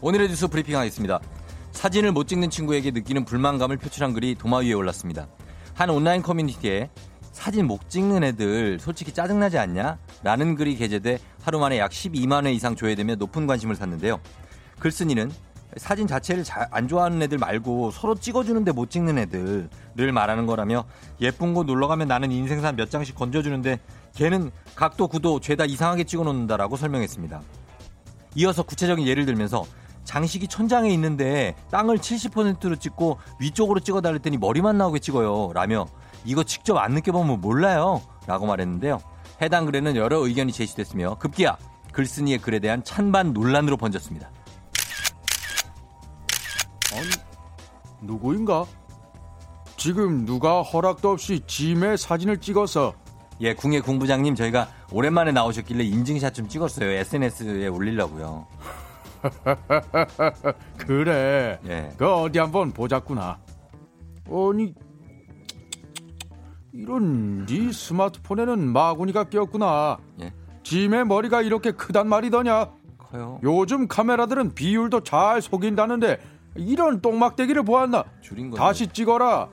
오늘의 뉴스 브리핑 하겠습니다. 사진을 못 찍는 친구에게 느끼는 불만감을 표출한 글이 도마 위에 올랐습니다. 한 온라인 커뮤니티에 사진 못 찍는 애들 솔직히 짜증나지 않냐? 라는 글이 게재돼 하루 만에 약 12만 회 이상 조회되며 높은 관심을 샀는데요. 글쓴이는 사진 자체를 안 좋아하는 애들 말고 서로 찍어주는데 못 찍는 애들을 말하는 거라며 예쁜 곳 놀러 가면 나는 인생사 몇 장씩 건져주는데 걔는 각도 구도 죄다 이상하게 찍어 놓는다라고 설명했습니다. 이어서 구체적인 예를 들면서 장식이 천장에 있는데 땅을 70%로 찍고 위쪽으로 찍어 달랬더니 머리만 나오게 찍어요. 라며 이거 직접 안 느껴보면 몰라요. 라고 말했는데요. 해당 글에는 여러 의견이 제시됐으며 급기야 글쓴이의 글에 대한 찬반 논란으로 번졌습니다. 아니, 누구인가? 지금 누가 허락도 없이 짐의 사진을 찍어서 예, 궁예 궁부장님 저희가 오랜만에 나오셨길래 인증샷 좀 찍었어요. SNS에 올리려고요. 그래. 예. 그 어디 한번 보자꾸나. 아니 이런 네 스마트폰에는 마구니가 꼈구나. 예. 짐의 머리가 이렇게 크단 말이더냐? 커요. 요즘 카메라들은 비율도 잘 속인다는데 이런 똥막대기를 보았나? 줄인 거 다시 찍어라.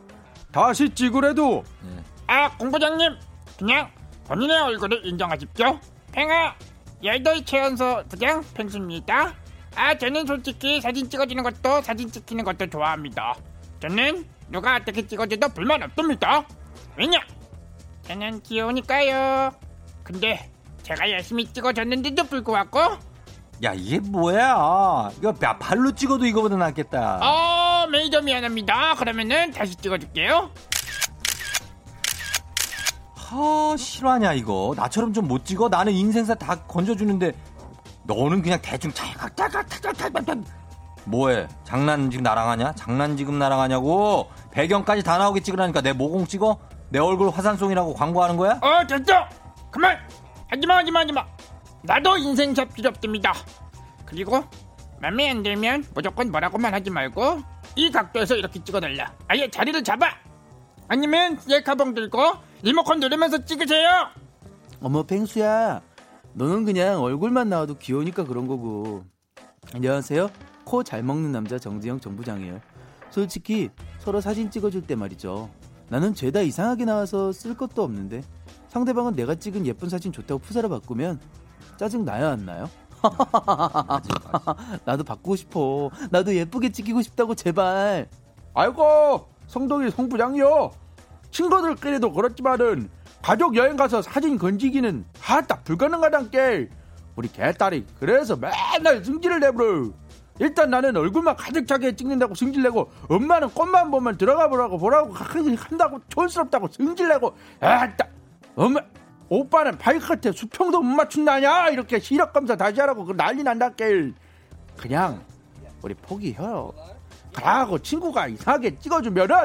다시 찍으래도. 예. 아, 공부장님. 그냥 본인의 얼굴을 인정하십시오. 팽아, 열도의 최연소 부장 팽수입니다. 아, 저는 솔직히 사진 찍어주는 것도 사진 찍히는 것도 좋아합니다. 저는 누가 어떻게 찍어줘도 불만 없습니다. 왜냐? 저는 귀여우니까요. 근데 제가 열심히 찍어줬는데도 불구하고 야 이게 뭐야? 이거 발로 찍어도 이거보다 낫겠다. 어 메이저 미안합니다. 그러면은 다시 찍어줄게요. 하 실화냐 이거? 나처럼 좀 못 찍어? 나는 인생사 다 건져주는데 너는 그냥 대충 찰칵찰칵찰칵찰칵 뭐해? 장난 지금 나랑 하냐? 장난 지금 나랑 하냐고? 배경까지 다 나오게 찍으라니까 내 모공 찍어? 내 얼굴 화산송이라고 광고하는 거야? 어 됐어. 그만. 하지마 하지마 하지마. 나도 인생샷 필요 없습니다. 그리고 맘에 안 들면 무조건 뭐라고만 하지 말고 이 각도에서 이렇게 찍어달라. 아예 자리를 잡아. 아니면 셀카봉 들고 리모컨 누르면서 찍으세요. 어머 펭수야. 너는 그냥 얼굴만 나와도 귀여우니까 그런 거고. 안녕하세요. 코 잘 먹는 남자 정지영 정부장이에요. 솔직히 서로 사진 찍어줄 때 말이죠 나는 죄다 이상하게 나와서 쓸 것도 없는데 상대방은 내가 찍은 예쁜 사진 좋다고 푸사를 바꾸면 짜증 나요 안 나요? 나도 바꾸고 싶어. 나도 예쁘게 찍히고 싶다고 제발. 아이고 성동이 성부장이요. 친구들끼리도 그렇지만은 가족 여행 가서 사진 건지기는 하다 불가능하단 게. 우리 개딸이 그래서 맨날 승질을 내버려. 일단 나는 얼굴만 가득 차게 찍는다고 승질내고 엄마는 꽃만 보면 들어가 보라고 보라고 한다고 촌스럽다고 승질내고 아따 엄마 오빠는 발끝에 수평도 못 맞춘다냐 이렇게 시력 검사 다시 하라고 그 난리 난다께 그냥 우리 포기해요 가고 친구가 이상하게 찍어주면은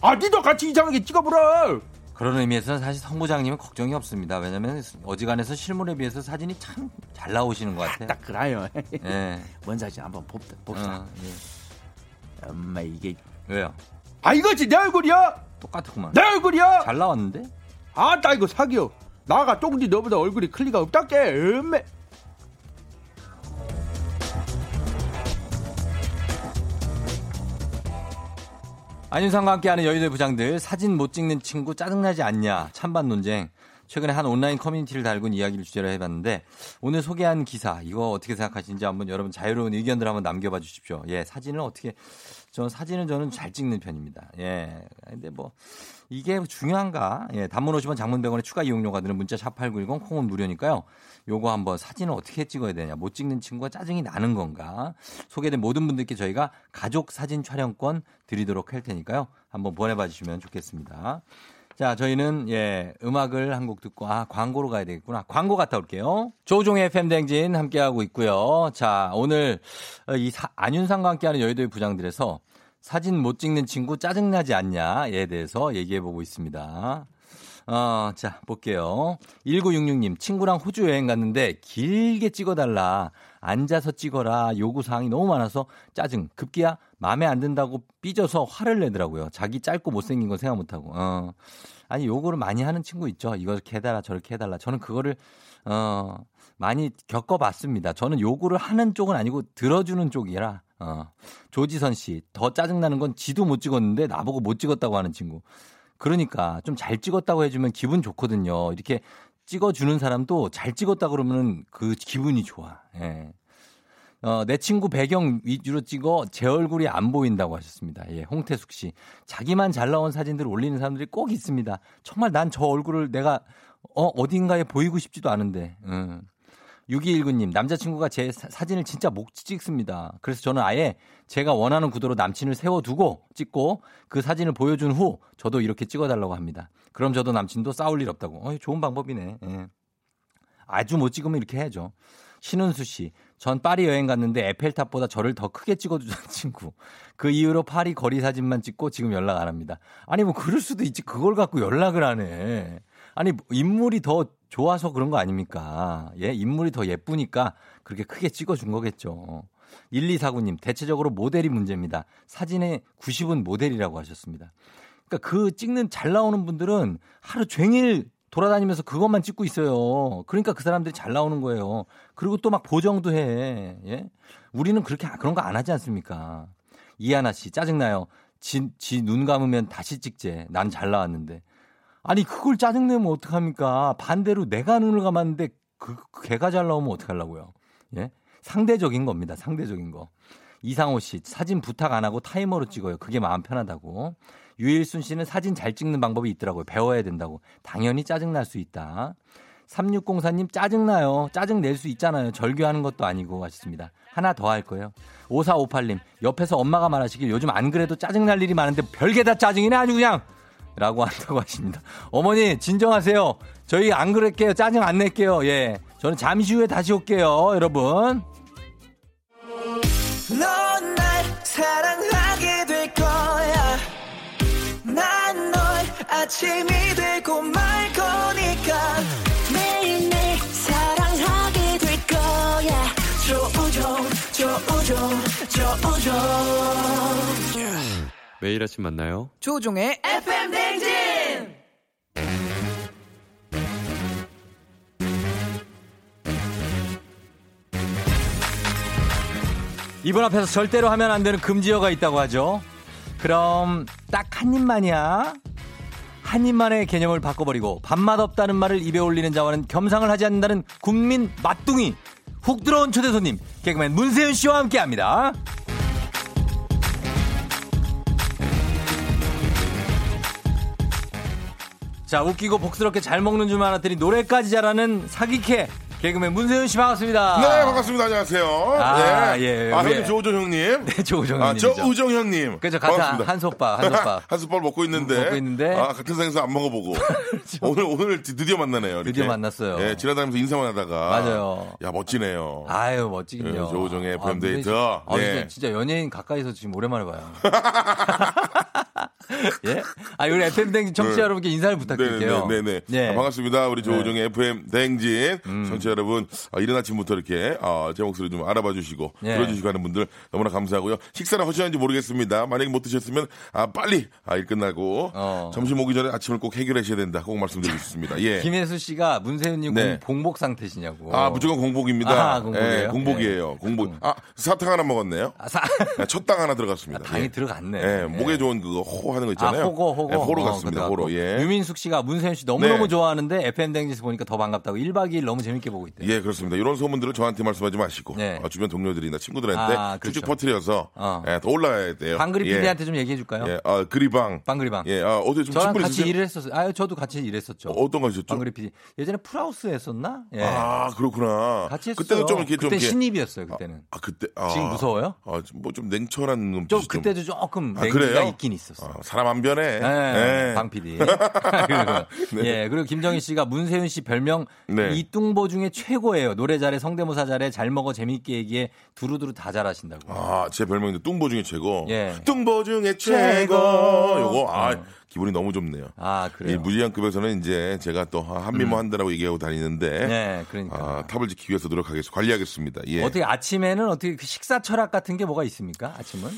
아 니도 같이 이상하게 찍어보라 그런 의미에서 사실 성 부장님은 걱정이 없습니다. 왜냐하면 어지간해서 실물에 비해서 사진이 참 잘 나오시는 것 같아요. 딱 그래요. 네. 뭔 사진 한번 봅다, 봅시다. 어, 네. 엄마 이게 왜요? 아 이거지 내 얼굴이야? 똑같구만. 내 얼굴이야? 잘 나왔는데? 아따 이거 사기요. 나가 똥지 너보다 얼굴이 클리가 없다께. 음메. 안윤상과 함께하는 여의도 부장들 사진 못 찍는 친구 짜증나지 않냐 찬반 논쟁 최근에 한 온라인 커뮤니티를 달군 이야기를 주제로 해봤는데 오늘 소개한 기사 이거 어떻게 생각하시는지 한번 여러분 자유로운 의견들 한번 남겨봐 주십시오. 예, 사진을 어떻게 저 사진은 저는 잘 찍는 편입니다. 예, 근데 뭐 이게 중요한가? 예, 단문 50원 장문 100원의 추가 이용료가 드는 문자 샵8910 콩은 무료니까요. 요거 한번 사진을 어떻게 찍어야 되냐. 못 찍는 친구가 짜증이 나는 건가. 소개된 모든 분들께 저희가 가족 사진 촬영권 드리도록 할 테니까요. 한번 보내봐 주시면 좋겠습니다. 자, 저희는 예, 음악을 한 곡 듣고 아, 광고로 가야 되겠구나. 광고 갔다 올게요. 조종의 FM 댕진 함께 하고 있고요. 자, 오늘 이 사, 안윤상과 함께하는 여의도의 부장들에서 사진 못 찍는 친구 짜증나지 않냐에 대해서 얘기해 보고 있습니다. 어, 자, 볼게요. 1966님, 친구랑 호주 여행 갔는데 길게 찍어달라. 앉아서 찍어라. 요구사항이 너무 많아서 짜증. 급기야 마음에 안 든다고 삐져서 화를 내더라고요. 자기 짧고 못생긴 거 생각 못하고. 어. 아니, 요거를 많이 하는 친구 있죠. 이렇게 해달라, 저렇게 해달라. 저는 그거를, 어, 많이 겪어봤습니다. 저는 요구를 하는 쪽은 아니고 들어주는 쪽이라. 어. 조지선 씨, 더 짜증나는 건 지도 못 찍었는데 나보고 못 찍었다고 하는 친구. 그러니까 좀 잘 찍었다고 해주면 기분 좋거든요. 이렇게 찍어주는 사람도 잘 찍었다 그러면 그 기분이 좋아. 예. 어, 내 친구 배경 위주로 찍어 제 얼굴이 안 보인다고 하셨습니다. 예, 홍태숙 씨. 자기만 잘 나온 사진들을 올리는 사람들이 꼭 있습니다. 정말 난 저 얼굴을 내가 어, 어딘가에 보이고 싶지도 않은데. 음. 6219님, 남자친구가 제 사진을 진짜 못 찍습니다. 그래서 저는 아예 제가 원하는 구도로 남친을 세워두고 찍고 그 사진을 보여준 후 저도 이렇게 찍어달라고 합니다. 그럼 저도 남친도 싸울 일 없다고. 어, 좋은 방법이네. 예. 아주 못 찍으면 이렇게 해야죠. 신은수 씨, 전 파리 여행 갔는데 에펠탑보다 저를 더 크게 찍어주던 친구. 그 이후로 파리 거리 사진만 찍고 지금 연락 안 합니다. 아니 뭐 그럴 수도 있지. 그걸 갖고 연락을 하네. 아니 인물이 더 좋아서 그런 거 아닙니까? 예, 인물이 더 예쁘니까 그렇게 크게 찍어준 거겠죠. 1249님, 대체적으로 모델이 문제입니다. 사진의 90은 모델이라고 하셨습니다. 그러니까 그 찍는 잘 나오는 분들은 하루 종일 돌아다니면서 그것만 찍고 있어요. 그러니까 그 사람들이 잘 나오는 거예요. 그리고 또 막 보정도 해. 예? 우리는 그렇게 그런 거 안 하지 않습니까? 이하나 씨 짜증나요. 지눈 감으면 다시 찍재. 난 잘 나왔는데. 아니 그걸 짜증내면 어떡합니까? 반대로 내가 눈을 감았는데 그, 그 개가 잘 나오면 어떡하려고요? 예? 상대적인 겁니다. 상대적인 거. 이상호 씨 사진 부탁 안 하고 타이머로 찍어요. 그게 마음 편하다고. 유일순 씨는 사진 잘 찍는 방법이 있더라고요. 배워야 된다고. 당연히 짜증 날 수 있다. 3604님 짜증나요. 짜증 낼 수 있잖아요. 절규하는 것도 아니고 하셨습니다. 하나 더 할 거예요. 5458님 옆에서 엄마가 말하시길 요즘 안 그래도 짜증 날 일이 많은데 별게 다 짜증이네 아주 그냥 라고 한다고 하십니다. 어머니, 진정하세요. 저희 안 그럴게요. 짜증 안 낼게요. 예. 저는 잠시 후에 다시 올게요, 여러분. 아침이 되고 말 거니까. 매일매일 사랑하게 될 거야. 조우종, 조우종, 조우종. 매일 아침 만나요. 조종의 FM 댕진. 이분 앞에서 절대로 하면 안 되는 금지어가 있다고 하죠. 그럼 딱 한 입만이야. 한 입만의 개념을 바꿔버리고 밥맛 없다는 말을 입에 올리는 자와는 겸상을 하지 않는다는 국민 맛둥이 훅 들어온 초대 손님 개그맨 문세윤 씨와 함께합니다. 자, 웃기고 복스럽게 잘 먹는 줄 알았더니 노래까지 잘하는 사기캐 개그맨 문세윤 씨 반갑습니다. 네, 반갑습니다. 안녕하세요. 아, 네. 예. 아, 형님 조우정 형님. 네, 조우정 형님. 아, 저우정 형님. 그죠, 같은 한솥밥, 한솥밥. 한솥밥 먹고 있는데. 먹고 있는데. 아, 같은 상에서 안 먹어보고. 그렇죠. 오늘, 오늘 드디어 만나네요. 이렇게. 드디어 만났어요. 예, 지나다니면서 인사만 하다가. 맞아요. 야, 멋지네요. 아유, 멋지긴요. 예, 조우정의 FM 아, 데이트. 아, 네. 진짜, 진짜 연예인 가까이서 지금 오랜만에 봐요. 예? 아, 우리 FM 댕진 청취자 네. 여러분께 인사를 부탁드릴게요. 네네. 네. 아, 반갑습니다. 우리 조우정의 네. FM 댕진 음. 청취자 여러분. 아, 이른 아침부터 이렇게 아, 제 목소리 좀 알아봐 주시고 네. 들어주시고 하는 분들 너무나 감사하고요. 식사를 하셨는지 모르겠습니다. 만약에 못 드셨으면 아, 빨리 아, 일 끝나고 어. 점심 오기 전에 아침을 꼭 해결하셔야 된다. 꼭 말씀드리고 싶습니다. 예. 김혜수 씨가 문세윤님 네. 공복 상태시냐고. 아, 무조건 공복입니다. 아, 공복이에요? 예, 공복이에요. 공복. 아, 사탕 하나 먹었네요. 아, 사... 네, 첫당 하나 들어갔습니다. 아, 당이 예. 들어갔네. 예, 목에 좋은 그거 호하 는거거 있잖아요. 아, 호거, 호거. 네, 호로 같습니다. 어, 호로. 예. 유민숙 씨가 문세윤 씨 너무너무 네. 좋아하는데 FM 댕지에서 보니까 더 반갑다고 1박 2일 너무 재밌게 보고 있대요. 예, 그렇습니다. 이런 소문들은 저한테 말씀하지 마시고 네. 어, 주변 동료들이나 친구들한테 아, 그렇죠. 쭉쭉 퍼뜨려서 어. 예, 더 올라야 돼요. 방그리 예. PD한테 좀 얘기해 줄까요? 예, 아, 그리방. 방그리방. 예, 아, 어제 좀 저랑 같이 일을 했었어요. 아, 저도 같이 일했었죠. 어, 떤 거셨죠? 방그리 PD. 예전에 프라우스 했었나? 예. 아, 그렇구나. 같이 했어요. 그때는 좀 이렇게 그때 좀 신입이었어요, 그때는. 아, 그때 아, 지금 무서워요? 아, 뭐 좀 냉철한 놈. 좀 그때도 조금 아, 냉기가 있긴 있었어. 아, 사람 안 변해. 네, 네. 방 PD. 그리고, 네. 예, 그리고 김정희 씨가 문세윤 씨 별명 네. 이뚱보 중에 최고예요. 노래 잘해, 성대모사 잘해, 잘 먹어, 재밌게 얘기해, 두루두루 다 잘하신다고. 아, 제 별명인데 뚱보 중에 최고. 예. 뚱보 중에 최고. 요거 아. 어. 기분이 너무 좋네요. 아, 그래요? 이 무지양급에서는 이제 제가 또 한미모 음. 한다라고 얘기하고 다니는데. 네, 그러니까. 아, 탑을 지키기 위해서 노력하겠습니다. 관리하겠습니다. 예. 어떻게 아침에는 어떻게 그 식사 철학 같은 게 뭐가 있습니까? 아침은?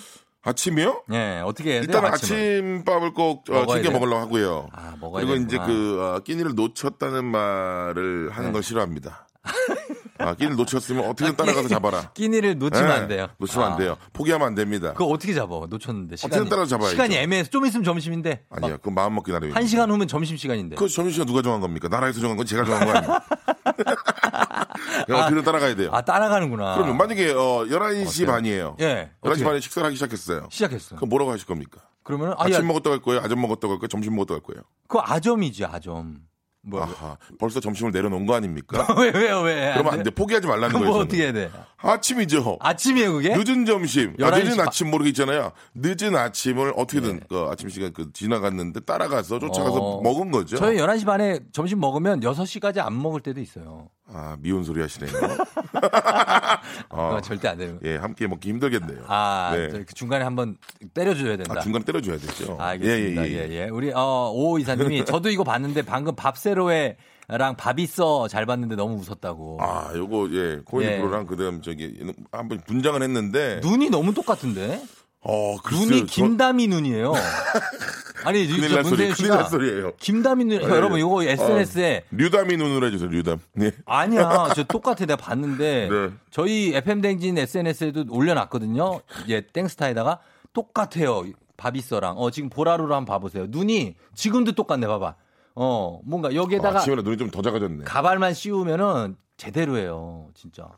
아침이요? 네, 어떻게 해야 일단 돼요, 아침밥을 꼭 어, 챙겨 먹으려고 하고요. 아, 먹어야 그리고 되는구나. 이제 그 어, 끼니를 놓쳤다는 말을 하는 네. 걸 싫어합니다. 아, 끼니를 놓쳤으면 어떻게든 따라가서 잡아라. 끼니를 놓치면 네, 안 돼요. 놓치면 아. 안 돼요. 포기하면 안 됩니다. 그거 어떻게 잡아? 놓쳤는데 시간이. 어떻게든 따라 잡아야 시간이 애매해서 좀 있으면 점심인데. 아니야, 그 마음 먹기 나름이에요. 한 시간 후면 점심 시간인데. 그 점심 시간 누가 정한 겁니까? 나라에서 정한 건 제가 정한 거 아니에요? 어떻게든 따라가야 돼요. 아, 따라가는구나. 그러면 만약에 어, 11시 어때요? 반이에요. 예. 11시 어떻게? 반에 식사를 하기 시작했어요. 시작했어. 그럼 뭐라고 하실 겁니까? 그러면 아침 야, 먹었다 갈 거예요? 아점 먹었다 갈 거예요? 점심 먹었다 갈 거예요? 그 아점이지, 아점. 뭐, 아하, 벌써 점심을 내려놓은 거 아닙니까? 왜, 왜요, 왜? 그러면 안 돼. 포기하지 말라는 거예요. 뭐 어떻게 해야 돼? 아침이죠. 아침이에요, 그게? 늦은 점심. 아, 늦은 아침 모르겠잖아요. 늦은 아침을 어떻게든 네. 그 아침 시간 그 지나갔는데 따라가서 쫓아가서 어. 먹은 거죠. 저희 11시 반에 점심 먹으면 6시까지 안 먹을 때도 있어요. 아, 미운 소리 하시네요. 어, 절대 안 되는 예, 함께 먹기 힘들겠네요. 아, 네. 그 중간에 한번 때려줘야 된다. 아, 중간에 때려줘야 되죠. 알겠습니다. 예, 예, 예. 예, 예. 우리, 어, 오 이사님이 저도 이거 봤는데 방금 밥세로에 랑 밥있어 잘 봤는데 너무 웃었다고. 아, 요거 예 코인 예. 프로랑 그다음 저기 한번 분장을 했는데 눈이 너무 똑같은데. 어, 글쎄요, 눈이 김다미 저... 눈이에요. 아니, 진짜 문세윤 씨가 소리예요. 김다미 눈, 아, 여러분 이거 SNS에 아, 류다미 눈으로 해주세요. 류담. 네. 아니야, 저 똑같아. 내가 봤는데 네. 저희 FM 댕진 SNS에도 올려놨거든요. 예, 땡스타에다가 똑같아요. 바비서랑. 어, 지금 보라로로 한번 봐보세요. 눈이 지금도 똑같네. 봐봐. 어, 뭔가 여기에다가. 아침에 눈이 좀 더 작아졌네. 가발만 씌우면은 제대로예요. 진짜.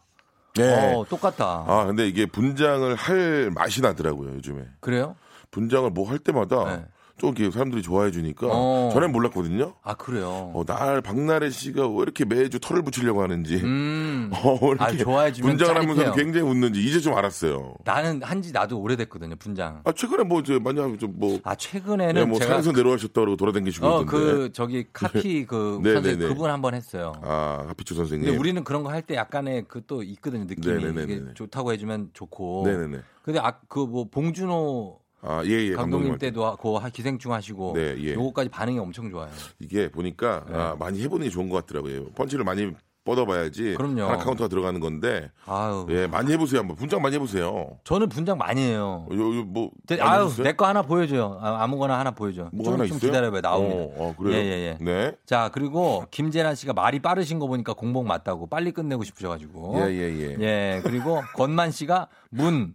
네. 어, 똑같다. 아, 근데 이게 분장을 할 맛이 나더라고요, 요즘에. 그래요? 분장을 뭐 할 때마다 네. 좀 이렇게 사람들이 좋아해 주니까 어. 전엔 몰랐거든요. 아 그래요. 어, 날 박나래 씨가 왜 이렇게 매주 털을 붙이려고 하는지, 음. 어, 이렇게 아, 좋아해 주면 분장을 하면서 굉장히 웃는지 이제 좀 알았어요. 나는 한지 나도 오래됐거든요 분장. 아 최근에 뭐 이제 많이 좀뭐 아 최근에는 네, 뭐 제가 산에서 내려가셨다고 돌아다니시고 어, 그 저기 카피 그 네, 선생 네, 그분 한번 했어요. 아 카피추 선생님. 근데 우리는 그런 거 할 때 약간의 그 또 있거든요 느낌이 이게 좋다고 해주면 좋고. 네네네. 근데 아 그 뭐 봉준호 아, 예, 예. 감독님, 감독님 때도 그 기생충 하시고 네, 예. 요거까지 반응이 엄청 좋아요. 이게 보니까 네. 아, 많이 해보는 게 좋은 것 같더라고요. 펀치를 많이 뻗어봐야지. 그럼요. 아카운트가 들어가는 건데. 아유. 예, 많이 해보세요. 한번 분장 많이 해보세요. 저는 분장 많이 해요. 요, 요, 뭐. 제, 아유, 내 거 하나 보여줘요. 아, 무거나 하나 보여줘. 뭐 좀, 하나 좀 있어요? 기다려봐요. 나옵니다. 어, 어, 그래요? 예, 예, 예. 네. 자, 그리고 김재란 씨가 말이 빠르신 거 보니까 공복 맞다고 빨리 끝내고 싶으셔가지고. 예, 예, 예. 예, 그리고 권만 씨가 문,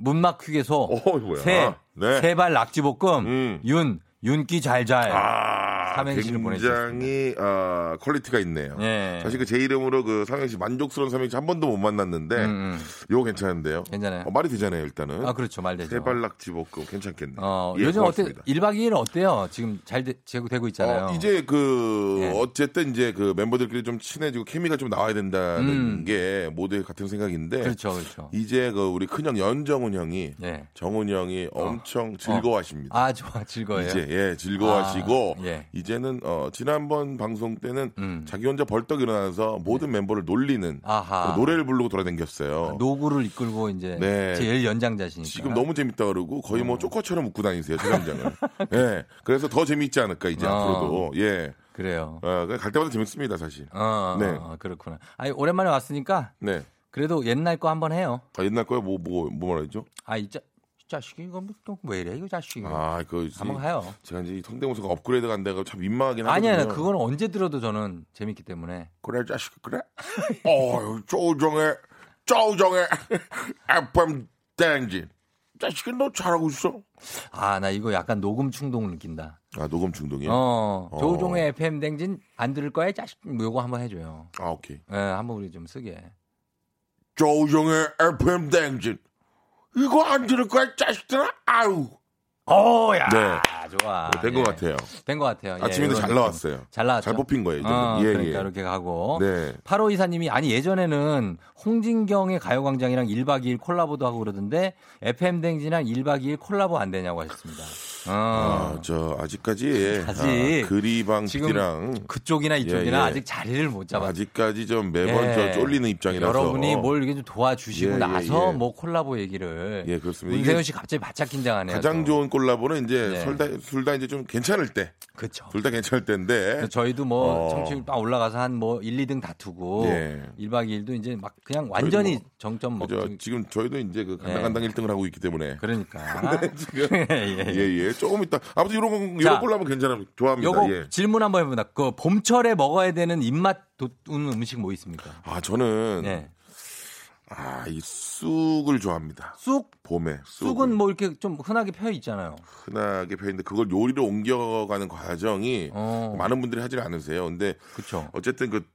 문막 휴게소. 어, 새, 네. 세발 낙지볶음. 음. 윤, 윤기 잘잘. 아, 삼행시를 굉장히 어, quality가 있네요. 네. 사실 그 제 이름으로 그 삼행시 만족스러운 삼행시 한 번도 못 만났는데 음, 음. 이거 괜찮은데요. 괜찮아요. 어, 말이 되잖아요 일단은. 아 그렇죠 말 되죠. 세발낙지 볶음 괜찮겠네요. 어, 예, 요즘 어때? 1박 2일은 어때요? 지금 잘 되, 되고 있잖아요. 어, 이제 그 네. 어쨌든 이제 그 멤버들끼리 좀 친해지고 케미가 좀 나와야 된다는 음. 게 모두의 같은 생각인데. 그렇죠, 그렇죠. 이제 그 우리 큰형 연정훈 형이 네. 정훈 형이 엄청 즐거워하십니다. 아 좋아 즐거워요. 이제 예 즐거워하시고 아, 예. 이제는 어 지난번 방송 때는 음. 자기 혼자 벌떡 일어나서 모든 멤버를 놀리는 노래를 부르고 돌아다녔어요. 아, 노구를 이끌고 이제 네. 제일 연장자시니까. 지금 너무 재밌다 그러고 거의 뭐 쪼커처럼 웃고 다니세요 촬영장을. 예. 그래서 더 재밌지 않을까 이제 어. 앞으로도. 예. 그래요. 어, 갈 때마다 재밌습니다 사실. 어, 네. 어, 그렇구나. 아니 오랜만에 왔으니까. 네. 그래도 옛날 거 한번 해요. 아, 옛날 거야 뭐뭐 뭐 말하죠? 아 이제 자식이 이거 뭐왜 이래 이거 자식이. 아, 그 한번 해요. 제가 이제 성대모사가 업그레이드 간다가 참 민망하긴 하거든요. 아니야, 그거는 언제 들어도 저는 재밌기 때문에. 그래 자식 그래. 어, 조정의 조정의 FM 땡진 자식은 너 잘하고 있어. 아, 나 이거 약간 녹음 충동을 느낀다. 아, 녹음 충동이요? 어, 어. 조종의 FM 댕진 안 들을 거야? 자식, 뭐 요거 한번 해줘요. 아, 오케이. 예, 네, 한번 우리 좀 쓰게. 조종의 FM 댕진. 이거 안 들을 거야, 자식들아? 아우. 오, 야. 네. 좋아. 된것 예. 같아요. 된 것 같아요. 아침에도 예, 잘 나왔어요. 잘 나왔죠. 잘 뽑힌 거예요. 어, 예, 그러니까 예. 이렇게 가고. 네. 8호 이사님이 아니 예전에는 홍진경의 가요광장이랑 1박 2일 콜라보도 하고 그러던데 FM 댕진이랑 1박 2일 콜라보 안 되냐고 하셨습니다. 어. 아, 저 아직까지 아직 아, 그리방 PD랑 그쪽이나 이쪽이나 예, 예. 아직 자리를 못 잡아. 아직까지 좀 매번 예. 저 쫄리는 입장이라서 여러분이 뭘 이렇게 좀 도와주시고 예, 예, 나서 뭐 콜라보 얘기를. 예, 그렇습니다. 문세윤 씨 갑자기 바짝 긴장하네요. 가장 또. 좋은 콜 라보는 이제 네. 둘다 둘다 이제 좀 괜찮을 때. 그렇죠. 둘 다 괜찮을 때인데. 저희도 뭐 어. 청취율 딱 올라가서 한 뭐 1, 2등 다투고 예. 1박 2일도 이제 막 그냥 완전히 뭐, 정점 먹죠. 지금 저희도 이제 그 간당간당 예. 1등을 하고 있기 때문에. 그러니까. 네, 지금 예, 예. 조금 있다. 아무튼 이런 거 이런 하면 괜찮아. 좋아합니다. 요거 예. 질문 한번 해봅니다. 그 봄철에 먹어야 되는 입맛 돋는 음식 뭐 있습니까? 아 저는 네. 아, 이 쑥을 좋아합니다. 쑥? 봄에. 쑥을. 쑥은 뭐 이렇게 좀 흔하게 펴 있잖아요. 흔하게 펴 있는데 그걸 요리로 옮겨가는 과정이 어. 많은 분들이 하지 않으세요. 근데 그쵸. 어쨌든 그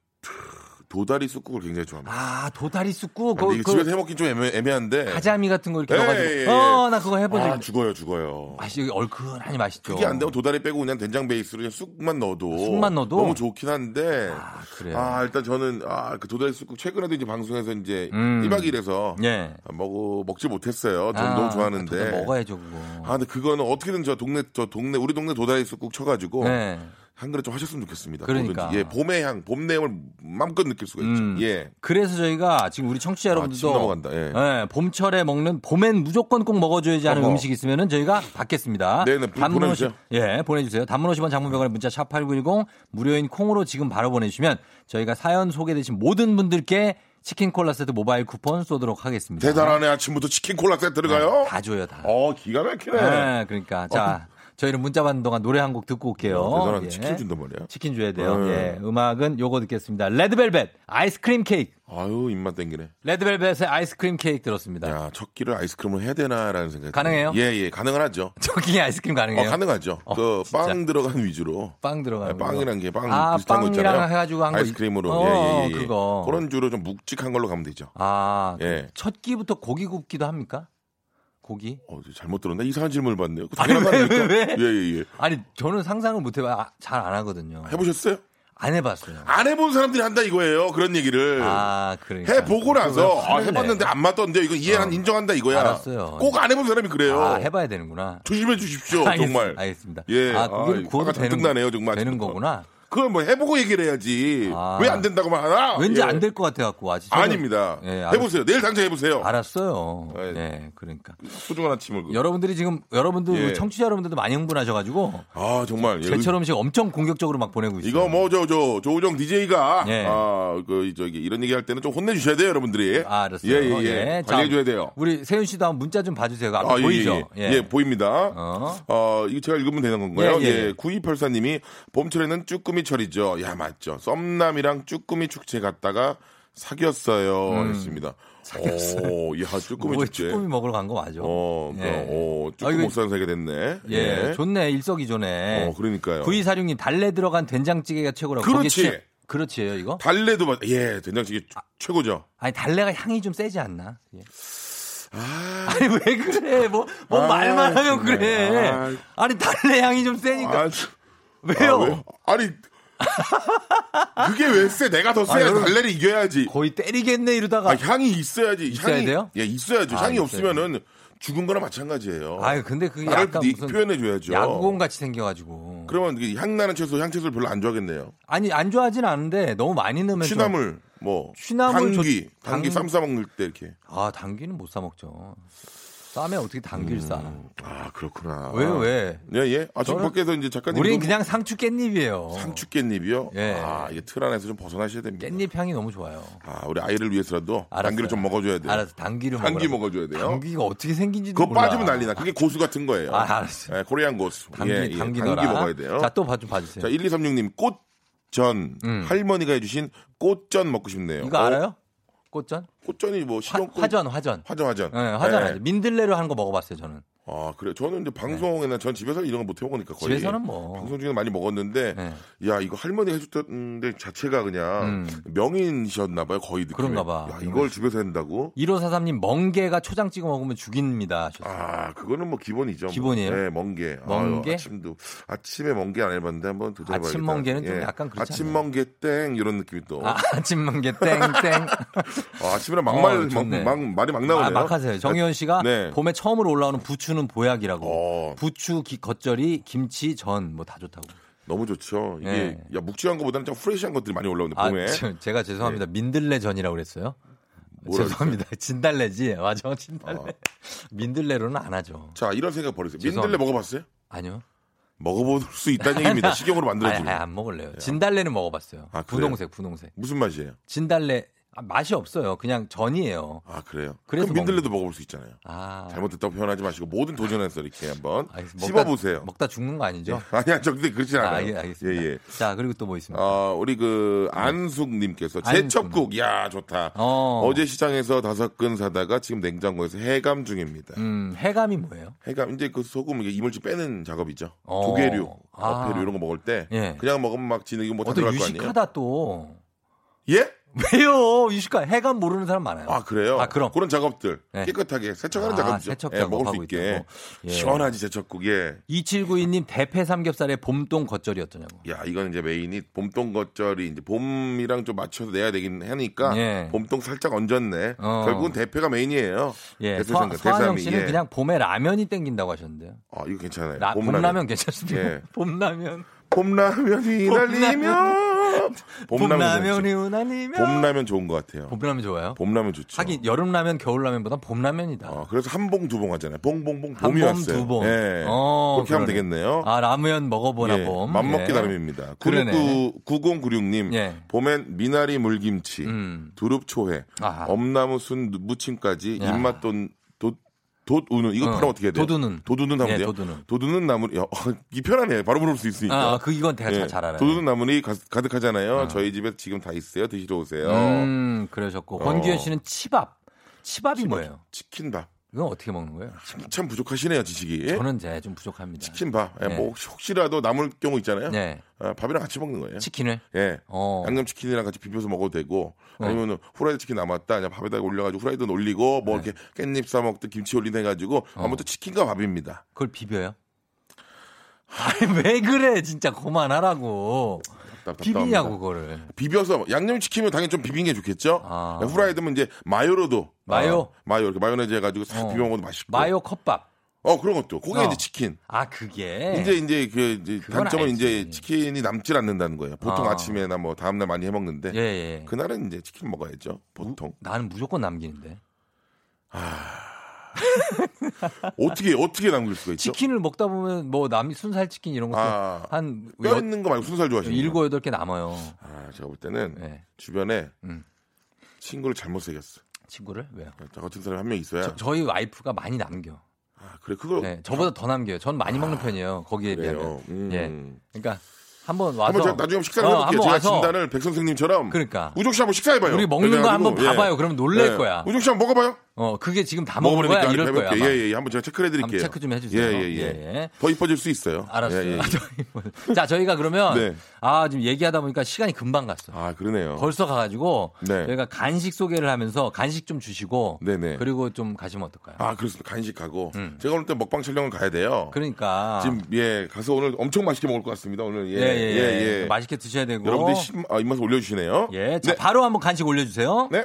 도다리 쑥국을 굉장히 좋아합니다. 아 도다리 쑥국. 그, 그, 집에서 해먹기 좀 애매, 한데 가자미 같은 거 이렇게 예, 넣어가지고. 예, 예. 어나 그거 해본 적. 아, 죽어요, 죽어요. 맛이 얼큰하니 맛있죠. 그게 안 되면 도다리 빼고 그냥 된장 베이스로 그냥 쑥만 넣어도. 쑥만 넣어도 너무 좋긴 한데. 아 그래요. 아 일단 저는 아그 도다리 쑥국 최근에도 이제 방송에서 이제 음. 1박 2일에서 예. 먹어 먹지 못했어요. 전 아, 너무 좋아하는데. 먹어야죠 그거. 아 근데 그거는 어떻게든 저 동네 저 동네 우리 동네 도다리 쑥국 쳐가지고. 네. 한 그릇 좀 하셨으면 좋겠습니다. 그러니까. 예, 봄의 향, 봄 내용을 마음껏 느낄 수가 있죠. 음, 예. 그래서 저희가 지금 우리 청취자 아, 여러분들도 아, 넘어간다. 예. 예, 봄철에 먹는 봄엔 무조건 꼭 먹어줘야지 하는 어허. 음식 있으면은 저희가 받겠습니다. 네네, 단문 보내주세요. 50, 예, 보내주세요. 단문 50원 장문병원에 문자 샵 8910 무료인 콩으로 지금 바로 보내주시면 저희가 사연 소개되신 모든 분들께 치킨 콜라 세트 모바일 쿠폰 쏘도록 하겠습니다. 대단하네. 아침부터 치킨 콜라 세트 들어가요? 네, 다 줘요, 다. 어, 기가 막히네. 네, 그러니까. 자. 어. 저희는 문자 받는 동안 노래 한 곡 듣고 올게요. 어, 예. 치킨 준단 말이야. 치킨 줘야 돼요. 네. 예. 음악은 요거 듣겠습니다. 레드벨벳 아이스크림 케이크. 아유 입맛 땡기네. 레드벨벳의 아이스크림 케이크 들었습니다. 야, 첫 끼를 아이스크림을 해야 되나라는 생각이 가능해요? 예, 예, 가능은 하죠. 첫 끼에 아이스크림 가능해요? 어, 가능하죠. 어, 그빵 들어간 위주로. 빵 들어간 네, 빵이란 게빵 아, 비슷한 거 있잖아요. 해가지고 한 아이스크림으로. 거. 어, 예, 예, 예. 그거. 그런 주로 좀 묵직한 걸로 가면 되죠. 아, 예. 첫 끼부터 고기 굽기도 합니까? 고기? 어, 잘못 들었나? 이상한 질문을 받네요. 아니, 왜, 왜, 왜? 예, 예, 예. 아니, 저는 상상을 못 해봐. 아, 잘안 하거든요. 해보셨어요? 안 해봤어요. 안 해본 사람들이 한다 이거예요. 그런 얘기를. 아, 그러니까. 해보고 나서 아, 해봤는데 안 맞던데 이거 이해 한 어. 인정한다 이거야. 알았어요. 꼭 안 해본 사람이 그래요. 아, 해봐야 되는구나. 조심해 주십시오. 알겠, 정말. 알겠습니다. 예. 아, 고기를 구워도 되는, 나네요, 정말. 되는 거구나. 그걸 뭐 해보고 얘기를 해야지. 아. 왜안 된다고만 하나? 왠지 예. 안될 것 같아갖고 아직. 아닙니다. 예, 해보세요. 내일 당장 해보세요. 알았어요. 예, 네, 그러니까. 소중한 아침을. 여러분들이 지금 여러분들 예. 청취자 여러분들도 많이 흥분하셔가지고. 아 정말. 제철 음식 엄청 공격적으로 막 보내고 있어요. 이거 뭐 저 저 조우정 DJ가 예. 아그 저기 이런 얘기할 때는 좀 혼내주셔야 돼요, 여러분들이. 아, 알았어요. 예예 예, 예. 관리해줘야 돼요. 우리 세윤 씨도 한번 문자 좀 봐주세요. 아, 예, 보이죠? 예, 예. 보입니다. 어. 어 이거 제가 읽으면 되는 건가요? 예. 9284님이 봄철에는 쭈꾸미 철이죠. 야 맞죠. 썸남이랑 쭈꾸미 축제 갔다가 사귀었어요. 음. 했습니다. 사귀었어요. 오, 야, 쭈꾸미 뭐, 축제. 쭈꾸미 먹으러 간 거 맞아. 어, 예. 어, 쭈꾸미 아, 목사는 사게 됐네. 예, 예. 좋네. 일석이조네. 어, 그러니까요. 9246님, 달래 들어간 된장찌개가 최고라고. 그렇지. 그렇지요, 이거? 달래도, 맞, 예, 된장찌개 아, 최고죠. 아니, 달래가 향이 좀 세지 않나? 예. 아... 아니 왜 그래? 뭐, 뭐 아, 말만 하면 그래. 아... 니 달래 향이 좀 세니까. 아, 왜요? 아, 아니 그게 왜 쎄? 내가 더 쎄야. 아, 달래를 이겨야지. 거의 때리겠네 이러다가. 아, 향이 있어야지. 있어야 향이, 돼요? 예, 있어야죠. 아, 향이 없으면은 죽은 거나 마찬가지예요. 아 근데 그게 약간 무슨 표현해 줘야죠. 야구공 같이 생겨가지고. 그러면 향 나는 채소, 향채소를 별로 안 좋아하겠네요. 아니 안 좋아하진 않은데 너무 많이 넣으면 취나물, 뭐 취나물 당귀, 당귀 쌈 싸 먹을 때 이렇게. 아 당귀는 못 싸 먹죠. 쌈에 어떻게 음, 싸? 아 그렇구나. 왜 왜? 예 예. 아 지금 밖에서 이제 작가님. 우린 그냥 상추 깻잎이에요. 상추 깻잎이요? 예. 아 이게 틀 안에서 좀 벗어나셔야 됩니다. 깻잎 향이 너무 좋아요. 아 우리 아이를 위해서라도 알았어요. 당귀를 좀 먹어줘야 돼요. 알았어. 당귀를 당귀 먹어줘야 돼요. 당귀가 어떻게 생긴지도 그거 몰라. 빠지면 난리나. 그게 고수 같은 거예요. 아 알았어. 예, 코리안 고수. 당귀 예, 예. 당귀, 먹어야 돼요. 자또 좀 봐주세요. 자 1236님 꽃전 음. 할머니가 해주신 꽃전 먹고 싶네요. 이거 알아요? 꽃전? 꽃전이 뭐 식용꽃 화전 화전 화전 화전. 네, 화전 네. 민들레로 하는 거 먹어봤어요 저는. 아 그래 저는 이제 방송에나 네. 전 집에서 이런 거 못 해먹으니까 거의 집에서는 뭐 방송 중에 많이 먹었는데 네. 야 이거 할머니 해줬던데 자체가 그냥 음. 명인이셨나 봐요 거의 느낌에. 그런가 봐 야, 이걸 집에서 한다고 1543님 멍게가 초장 찍어 먹으면 죽입니다. 아 그거는 뭐 기본이죠 기본이에요 뭐. 네 멍게 멍게 아유, 아침도 아침에 멍게 안 해봤는데 한번 도전해봐야겠다 아침 멍게는 예. 좀 약간 그렇지 아침 멍게 땡 이런 느낌이 또 아, 침 멍게 땡땡 아, 아침 이라 막말 어, 막, 막, 말이 막 나오네요 아, 막 하세요 정희원 씨가 네. 봄에 처음으로 올라오는 부추는 보약이라고 어. 부추, 기, 겉절이, 김치, 전 뭐 다 좋다고. 너무 좋죠. 이게 네. 야 묵직한 것보다는 좀 프레시한 것들이 많이 올라오는데 아, 봄에. 저, 제가 죄송합니다. 네. 민들레 전이라고 그랬어요. 죄송합니다. 진달래지. 맞아, 진달래. 어. 민들레로는 안 하죠. 자, 이런 생각 버리세요. 민들레 먹어봤어요? 아니요. 먹어볼 수 있다는 얘기입니다. 식용으로 만들어주는. 아, 안 먹을래요. 진달래는 먹어봤어요. 아, 분홍색, 분홍색. 무슨 맛이에요? 진달래 아, 맛이 없어요. 그냥 전이에요. 아 그래요? 그래서 민들레도 먹... 먹을 수 있잖아요. 아... 잘못됐다고 표현하지 마시고 모든 도전해서 이렇게 한번 씹어보세요. 먹다 죽는 거 아니죠? 예. 아니야, 저 근데 그렇지 않아요. 아, 알, 알겠습니다. 예, 예. 자 그리고 또 뭐 있습니까? 어, 우리 그 네. 안숙님께서 제첩국, 야 좋다. 어. 제 시장에서 다섯 근 사다가 지금 냉장고에서 해감 중입니다. 음, 해감이 뭐예요? 해감 이제 그 소금 이물질 빼는 작업이죠. 어. 조개류, 아. 어패류 이런 거 먹을 때 예. 그냥 먹으면 막 진흙이 뭐다 들어갈 거 아니에요? 유식하다 또. 예? 왜요? 유식가 해감 모르는 사람 많아요. 아 그래요? 아 그럼 그런 작업들 네. 깨끗하게 세척하는 아, 작업이죠. 세척 예, 먹을 수 있게 예. 시원하지 세척국 예. 2792님 대패 삼겹살에 봄동 겉절이 어떠냐고. 야 이건 이제 main이 봄동 겉절이 이제 봄이랑 좀 맞춰서 내야 되긴 하니까 예. 봄동 살짝 얹었네. 어. 결국은 대패가 main이에요. 예. 서, 서한영 씨는 예. 그냥 봄에 라면이 땡긴다고 하셨는데요. 아 이거 괜찮아요. 라, 봄라면. 봄라면 괜찮습니다. 예. 봄라면. 봄라면이 날리면 봄라면이 우나니면 봄라면 좋은 것 같아요. 봄라면 좋아요? 봄라면 좋죠. 하긴 여름라면, 겨울라면보다 봄라면이다. 어, 그래서 한 봉 두 봉 하잖아요. 봉봉봉 봄이 한 왔어요. 두 봉. 네. 어, 그렇게 그러네. 하면 되겠네요. 아 라면 먹어보나 예, 봄. 맘먹기 예. 나름입니다. 그리고 9096님 예. 봄엔 미나리 물김치, 음. 두릅초회, 엄나무 순 무침까지 입맛 돈 도우는 이거 바로 어, 어떻게 해야 돼요? 도두는 도두는 나무요. 네, 도두는 도두는 나무. 야, 어, 이 편하네. 바로 물을 수 있으니까. 아, 그 이건 제가 네, 잘 알아요. 도두는 나무이 가 득하잖아요. 어. 저희 집에 지금 다 있어요. 드시러 오세요. 음, 그러셨고 권기현 씨는 치밥. 치밥이 치밥, 뭐예요? 치킨밥. 이건 어떻게 먹는 거예요? 참 부족하시네요, 지식이. 저는 제좀 부족합니다. 치킨 밥. 예, 네. 뭐 혹시, 라도 남을 경우 있잖아요. 네. 아, 밥이랑 같이 먹는 거예요. 치킨을? 예. 어. 양념 치킨이랑 같이 비벼서 먹어도 되고 어. 아니면 은 후라이드 치킨 남았다. 그냥 밥에다가 올려가지고 후라이드 올리고 뭐 네. 이렇게 깻잎 싸 먹듯 김치 올린 해가지고 어. 아무튼 치킨과 밥입니다. 그걸 비벼요? 아니 왜 그래 진짜 그만하라고. 비비냐고 그거를. 비벼서 양념 치킨은 당연히 좀 비빈 게 좋겠죠. 아. 후라이드면 이제 마요로도 마요 어, 마요 이렇게 마요네즈 해가지고 싹 어. 비벼 먹어도 맛있고. 마요 컵밥. 어 그런 것도 그게 어. 이제 치킨. 아 그게 이제 이제 그 이제 단점은 알지. 이제 치킨이 남질 않는다는 거예요. 보통 어. 아침에나 뭐 다음날 많이 해 먹는데 예, 예. 그날은 이제 치킨 먹어야죠. 보통. 무, 나는 무조건 남기는데. 아. 어떻게 어떻게 남길 수가 있죠? 치킨을 먹다 보면 뭐남 순살 치킨 이런 것도 아, 한뼈 있는 거 말고 순살 좋아하시는 일곱 여덟 개 남아요. 아 제가 볼 때는 네. 주변에 음. 친구를 잘못 새겼어. 친구를 왜요? 저 같은 사람이 한명 있어야. 저, 희 와이프가 많이 남겨. 아 그래 그거. 네, 저보다 더 남겨요. 전 많이 먹는 아, 편이에요. 거기에 비하면. 음. 예. 그러니까 한번 와서 한번 나중에 식사를 어, 해볼게요. 제가 와서. 진단을 백 선생님처럼. 그러니까. 우종 씨 한번 식사해봐요. 우리 먹는 거 한번 봐봐요. 예. 그러면 놀랄 예. 거야. 우종 씨 한번 먹어봐요. 어, 그게 지금 다 먹은 거야 이럴 거야. 예, 예, 예. 한번 제가 체크를 해드릴게요. 체크 좀 해주세요. 예, 예, 예. 예. 더 이뻐질 수 있어요. 알았어요. 예, 예. 자, 저희가 그러면 네. 아 지금 얘기하다 보니까 시간이 금방 갔어. 아, 그러네요. 벌써 가가지고 네. 저희가 간식 소개를 하면서 간식 좀 주시고, 네네. 그리고 좀 가시면 어떨까요? 아, 그렇습니다. 간식하고 음. 제가 오늘 또 먹방 촬영을 가야 돼요. 그러니까 지금 예 가서 오늘 엄청 맛있게 먹을 것 같습니다. 오늘 예, 예, 예, 예. 맛있게 드셔야 되고 여러분들 이 아, 입맛 올려주시네요. 예, 자 네. 바로 한번 간식 올려주세요. 네.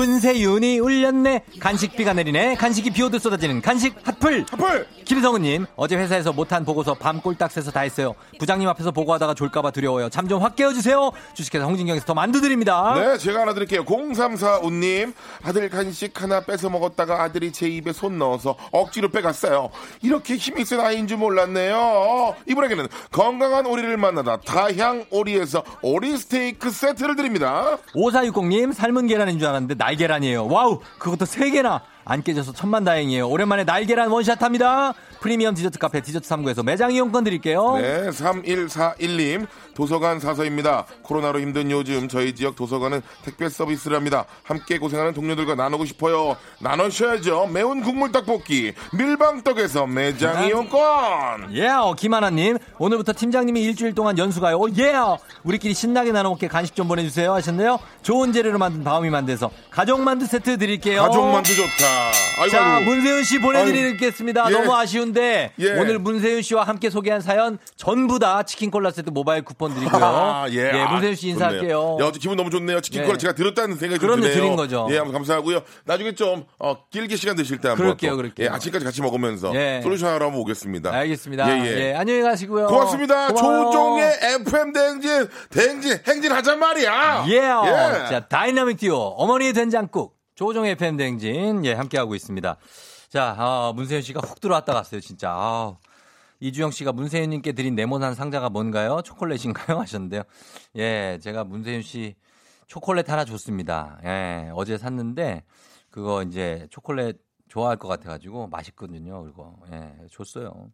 문세윤이 울렸네. 간식비가 내리네. 간식이 비오듯 쏟아지는 간식 핫플. 핫플. 김성우님 어제 회사에서 못한 보고서 밤 꼴딱 새서 다 했어요. 부장님 앞에서 보고하다가 졸까봐 두려워요. 잠 좀 확 깨워주세요. 주식회사 홍진경에서 더 만두 드립니다. 네, 제가 하나 드릴게요. 0345님 아들 간식 하나 뺏어 먹었다가 아들이 제 입에 손 넣어서 억지로 빼갔어요. 이렇게 힘이 센 아이인 줄 몰랐네요. 이분에게는 건강한 오리를 만나다 다향 오리에서 오리 스테이크 세트를 드립니다. 5460님 삶은 계란인 줄 알았는데 날계란이에요. 와우, 그것도 3개나. 안 깨져서 천만 다행이에요. 오랜만에 날계란 원샷 합니다. 프리미엄 디저트 카페 디저트 39에서 매장 이용권 드릴게요. 네, 3141님 도서관 사서입니다. 코로나로 힘든 요즘 저희 지역 도서관은 택배 서비스를 합니다. 함께 고생하는 동료들과 나누고 싶어요. 나누셔야죠. 매운 국물 떡볶이 밀방떡에서 매장 이용권. 예, 예, 김하나님 오늘부터 팀장님이 일주일 동안 연수가요. 오, 예, 예. 우리끼리 신나게 나눠 먹게 간식 좀 보내주세요 하셨네요. 좋은 재료로 만든 다음이 만들어서 가족 만두 세트 드릴게요. 가족 만두 좋다. 아이고, 자, 문세윤 씨 보내드리겠습니다. 예. 너무 아쉬운데 예. 오늘 문세윤 씨와 함께 소개한 사연 전부 다 치킨 콜라 세트 모바일 쿠폰 드리고요. 아, 예, 예 문세윤 씨 인사할게요. 야, 기분 너무 좋네요. 치킨 콜라 예. 제가 들었다는 생각이 좀 드네요. 드린 거죠. 예, 감사하고요. 나중에 좀 어, 길게 시간 되실 때 한번 그럴게요, 그럴게요. 예, 아침까지 같이 먹으면서 예. 솔루션 하러 한번 오겠습니다. 알겠습니다. 예, 예. 예 안녕히 가시고요. 고맙습니다. 고마워요. 조종의 FM 대행진, 대행진, 행진 하자 말이야. 예. 예. 자, 다이나믹 듀오 어머니의 된장국 조우종의 FM 대행진 예 함께 하고 있습니다. 자, 어, 문세윤 씨가 훅 들어왔다 갔어요, 진짜. 아, 이주영 씨가 문세윤 님께 드린 네모난 상자가 뭔가요? 초콜릿인가요? 하셨는데요. 예, 제가 문세윤 씨 초콜릿 하나 줬습니다. 예, 어제 샀는데 그거 이제 초콜릿 좋아할 것 같아가지고 맛있거든요. 그리고 예, 줬어요.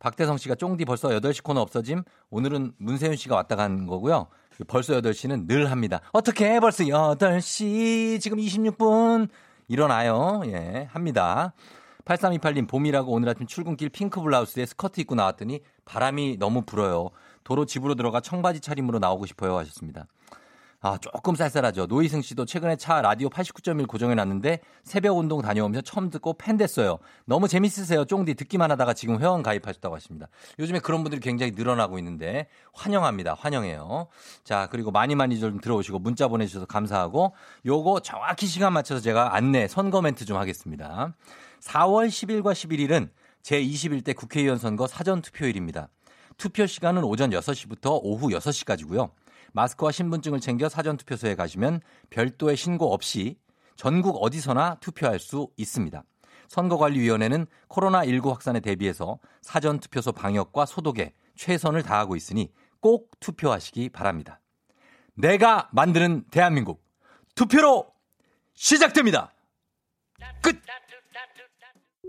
박대성 씨가 쫑디 벌써 8시 코너 없어짐? 오늘은 문세윤 씨가 왔다 간 거고요. 벌써 8시는 늘 합니다. 어떻게 벌써 8시 지금 26분 일어나요. 예, 합니다. 8328님 봄이라고 오늘 아침 출근길 핑크 블라우스에 스커트 입고 나왔더니 바람이 너무 불어요. 도로 집으로 들어가 청바지 차림으로 나오고 싶어요 하셨습니다. 아, 조금 쌀쌀하죠. 노희승 씨도 최근에 차 라디오 89.1 고정해 놨는데 새벽 운동 다녀오면서 처음 듣고 팬 됐어요. 너무 재밌으세요. 쫑디 듣기만 하다가 지금 회원 가입하셨다고 하십니다. 요즘에 그런 분들이 굉장히 늘어나고 있는데 환영합니다. 환영해요. 자, 그리고 많이 많이 좀 들어오시고 문자 보내주셔서 감사하고 요거 정확히 시간 맞춰서 제가 안내 선거 멘트 좀 하겠습니다. 4월 10일과 11일은 제21대 국회의원 선거 사전 투표일입니다. 투표 시간은 오전 6시부터 오후 6시까지고요. 마스크와 신분증을 챙겨 사전 투표소에 가시면 별도의 신고 없이 전국 어디서나 투표할 수 있습니다. 선거관리위원회는 코로나19 확산에 대비해서 사전 투표소 방역과 소독에 최선을 다하고 있으니 꼭 투표하시기 바랍니다. 내가 만드는 대한민국 투표로 시작됩니다. 끝!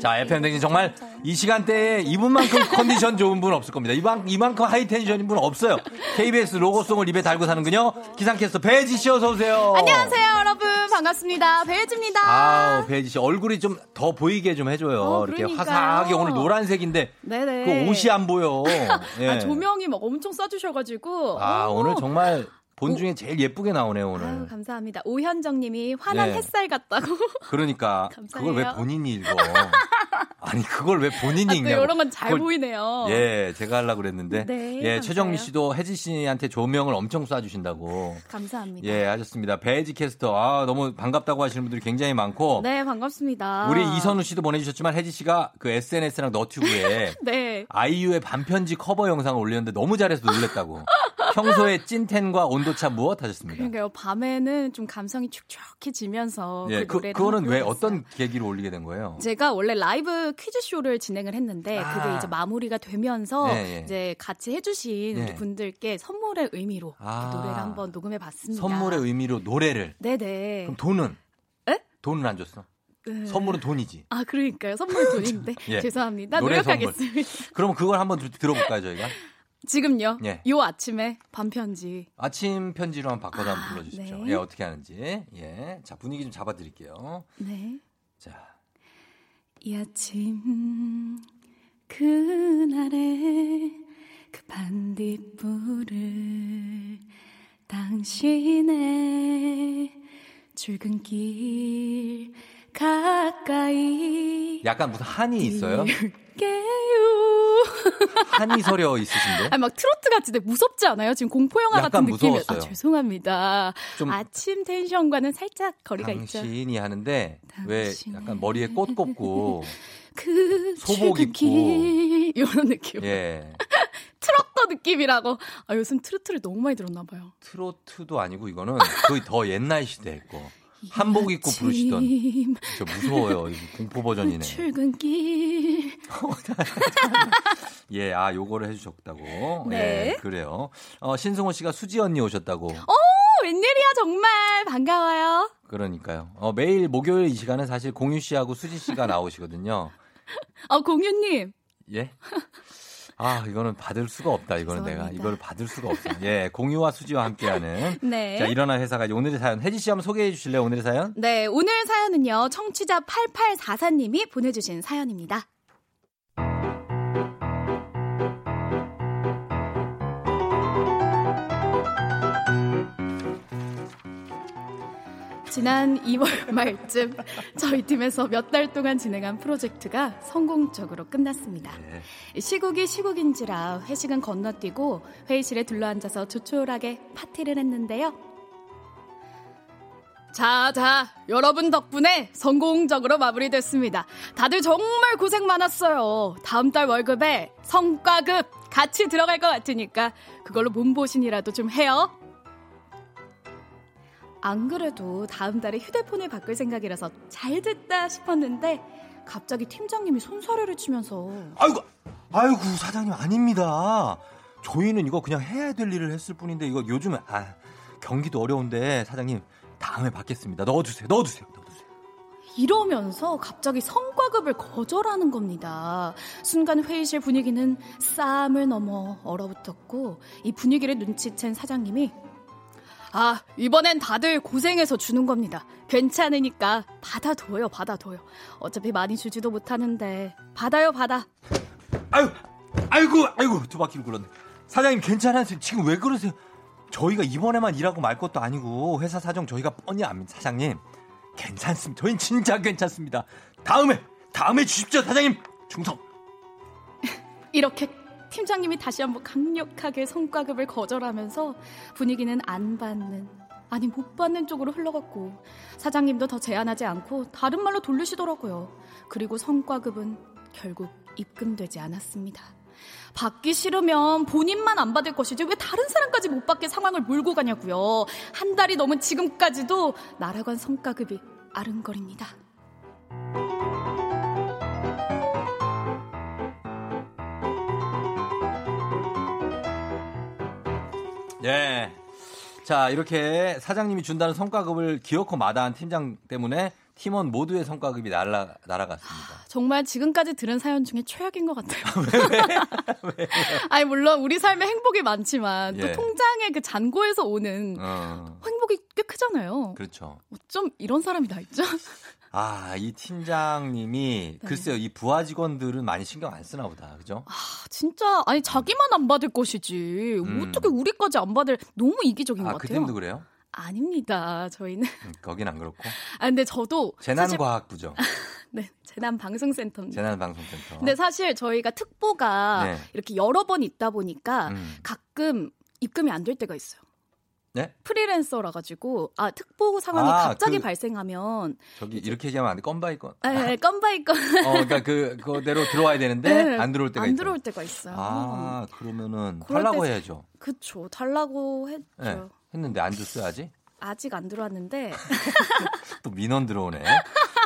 자, FM 댕진 정말 이 시간대에 이분만큼 컨디션 좋은 분 없을 겁니다. 이만, 이만큼 하이텐션인 분 없어요. KBS 로고송을 입에 달고 사는 그녀, 기상캐스터 배지 씨 어서 오세요. 안녕하세요, 여러분. 반갑습니다. 배지입니다. 아 배지 씨 얼굴이 좀 더 보이게 좀 해줘요. 어, 이렇게 화사하게 오늘 노란색인데. 네네. 그 옷이 안 보여. 예. 아, 조명이 막 엄청 쏴주셔가지고. 아, 오. 오늘 정말 본 중에 제일 예쁘게 나오네요 오늘. 아유, 감사합니다. 오현정님이 환한 네. 햇살 같다고. 그러니까 그걸 왜 본인이 읽어? 아니 그걸 왜 본인이 아, 읽냐? 이런 건 잘 보이네요. 예, 제가 하려고 그랬는데. 네, 예, 최정미 씨도 혜지 씨한테 조명을 엄청 쏴주신다고. 감사합니다. 예, 하셨습니다. 배지 캐스터, 아 너무 반갑다고 하시는 분들이 굉장히 많고. 네, 반갑습니다. 우리 이선우 씨도 보내주셨지만 혜지 씨가 그 SNS랑 너튜브에 네. 아이유의 반편지 커버 영상을 올렸는데 너무 잘해서 놀랬다고. 평소에 찐텐과 온 도차 무엇 하셨습니까? 그러니까요. 밤에는 좀 감성이 축축해지면서 예, 그, 그 그거는 왜 어떤 계기로 올리게 된 거예요? 제가 원래 라이브 퀴즈 쇼를 진행을 했는데 아. 그게 이제 마무리가 되면서 네, 이제 같이 해주신 네. 우리 분들께 선물의 의미로 아. 노래를 한번 녹음해 봤습니다. 선물의 의미로 노래를. 네네. 그럼 돈은? 에? 돈은 안 줬어? 네. 선물은 돈이지. 아, 그러니까요. 선물은 돈인데. 예. 죄송합니다. 노력하겠습니다. 그럼 그걸 한번 들어볼까요, 저희가? 지금요? 예. 요 아침에 반편지. 아침 편지로 한번 바꿔서 아, 한번 불러주십시오. 네. 예, 어떻게 하는지. 예. 자, 분위기 좀 잡아드릴게요. 네. 자. 이 아침, 그날의 그 반딧불을 당신의 출근길 가까이 약간 무슨 한이 있어요? 한이 서려 있으신데? 아니, 막 트로트 같은데 무섭지 않아요? 지금 공포 영화 같은 느낌이. 아, 죄송합니다. 좀 아침 텐션과는 살짝 거리가 당신이 있죠. 당신이 하는데 왜 약간 머리에 꽃 꽂고 그 소복 입고 이런 느낌. 예. 트로트 느낌이라고. 아, 요즘 트로트를 너무 많이 들었나 봐요. 트로트도 아니고 이거는 거의 더 옛날 시대 거. 한복 입고 부르시던. 저 무서워요. 공포 버전이네. 출근길. 예, 아, 요거를 해주셨다고. 네. 예, 그래요. 어, 신승호 씨가 수지 언니 오셨다고. 오, 웬일이야, 정말. 반가워요. 그러니까요. 어, 매일 목요일 이 시간은 사실 공유 씨하고 수지 씨가 나오시거든요. 어, 공유님. 예? 아, 이거는 받을 수가 없다. 이거는 죄송합니다. 내가 이걸 받을 수가 없어. 예, 공유와 수지와 함께하는. 네. 자, 일어나 회사가 오늘의 사연. 혜지 씨 한번 소개해 주실래요? 오늘의 사연? 네, 오늘 사연은요. 청취자 8844님이 보내주신 사연입니다. 지난 2월 말쯤 저희 팀에서 몇 달 동안 진행한 프로젝트가 성공적으로 끝났습니다. 네. 시국이 시국인지라 회식은 건너뛰고 회의실에 둘러앉아서 조촐하게 파티를 했는데요. 자, 자, 여러분 덕분에 성공적으로 마무리됐습니다. 다들 정말 고생 많았어요. 다음 달 월급에 성과급 같이 들어갈 것 같으니까 그걸로 몸보신이라도 좀 해요. 안 그래도 다음 달에 휴대폰을 바꿀 생각이라서 잘 됐다 싶었는데 갑자기 팀장님이 손사래를 치면서 아이고 아이고 사장님 아닙니다. 저희는 이거 그냥 해야 될 일을 했을 뿐인데 이거 요즘에 아 경기도 어려운데 사장님 다음에 받겠습니다. 넣어주세요. 넣어주세요. 넣어주세요. 이러면서 갑자기 성과급을 거절하는 겁니다. 순간 회의실 분위기는 싸움을 넘어 얼어붙었고 이 분위기를 눈치챈 사장님이 아, 이번엔 다들 고생해서 주는 겁니다. 괜찮으니까 받아둬요, 받아둬요. 어차피 많이 주지도 못하는데 받아요, 받아. 아유, 아이고, 아이고, 두 바퀴를 굴렀네. 사장님 괜찮으세요? 지금 왜 그러세요? 저희가 이번에만 일하고 말 것도 아니고 회사 사정 저희가 뻔히 압니다, 사장님. 괜찮습니다. 저희는 진짜 괜찮습니다. 다음에, 다음에 주십시오, 사장님. 충성. 이렇게 팀장님이 다시 한번 강력하게 성과급을 거절하면서 분위기는 안 받는 아니 못 받는 쪽으로 흘러갔고 사장님도 더 제한하지 않고 다른 말로 돌리시더라고요. 그리고 성과급은 결국 입금되지 않았습니다. 받기 싫으면 본인만 안 받을 것이지 왜 다른 사람까지 못 받게 상황을 몰고 가냐고요. 한 달이 넘은 지금까지도 날아간 성과급이 아른거립니다. 예. 자, 이렇게 사장님이 준다는 성과급을 기어코 마다한 팀장 때문에 팀원 모두의 성과급이 날아, 날아갔습니다. 정말 지금까지 들은 사연 중에 최악인 것 같아요. 왜, 왜? 왜? 아니, 물론 우리 삶에 행복이 많지만 또 예. 통장의 그 잔고에서 오는 어. 행복이 꽤 크잖아요. 그렇죠. 어쩜 이런 사람이 다 있죠? 아, 이 팀장님이 네. 글쎄요, 이 부하 직원들은 많이 신경 안 쓰나 보다. 그죠? 아, 진짜 아니 자기만 안 받을 것이지. 음. 어떻게 우리까지 안 받을 너무 이기적인 아, 것그 같아요. 팀도 그래요? 아닙니다. 저희는 음, 거긴 안 그렇고. 아 근데 저도 재난과학부죠. 네, 재난방송센터입니다. 재난방송센터. 근데 사실 저희가 특보가 네. 이렇게 여러 번 있다 보니까 음. 가끔 입금이 안 될 때가 있어요. 네? 프리랜서라 가지고 아 특보 상황이 아, 갑자기 그, 발생하면 저기 이렇게 얘기하면 안 돼. 건 by 건. 네, 네 건 by 건. 어, 그러니까 그 그대로 들어와야 되는데 네, 안 들어올 때가 안 있죠. 들어올 때가 있어요. 아, 그러면은 달라고 때, 해야죠. 그쵸. 달라고 했죠. 네, 했는데 안 줬어야지. 아직 안 들어왔는데 또 민원 들어오네.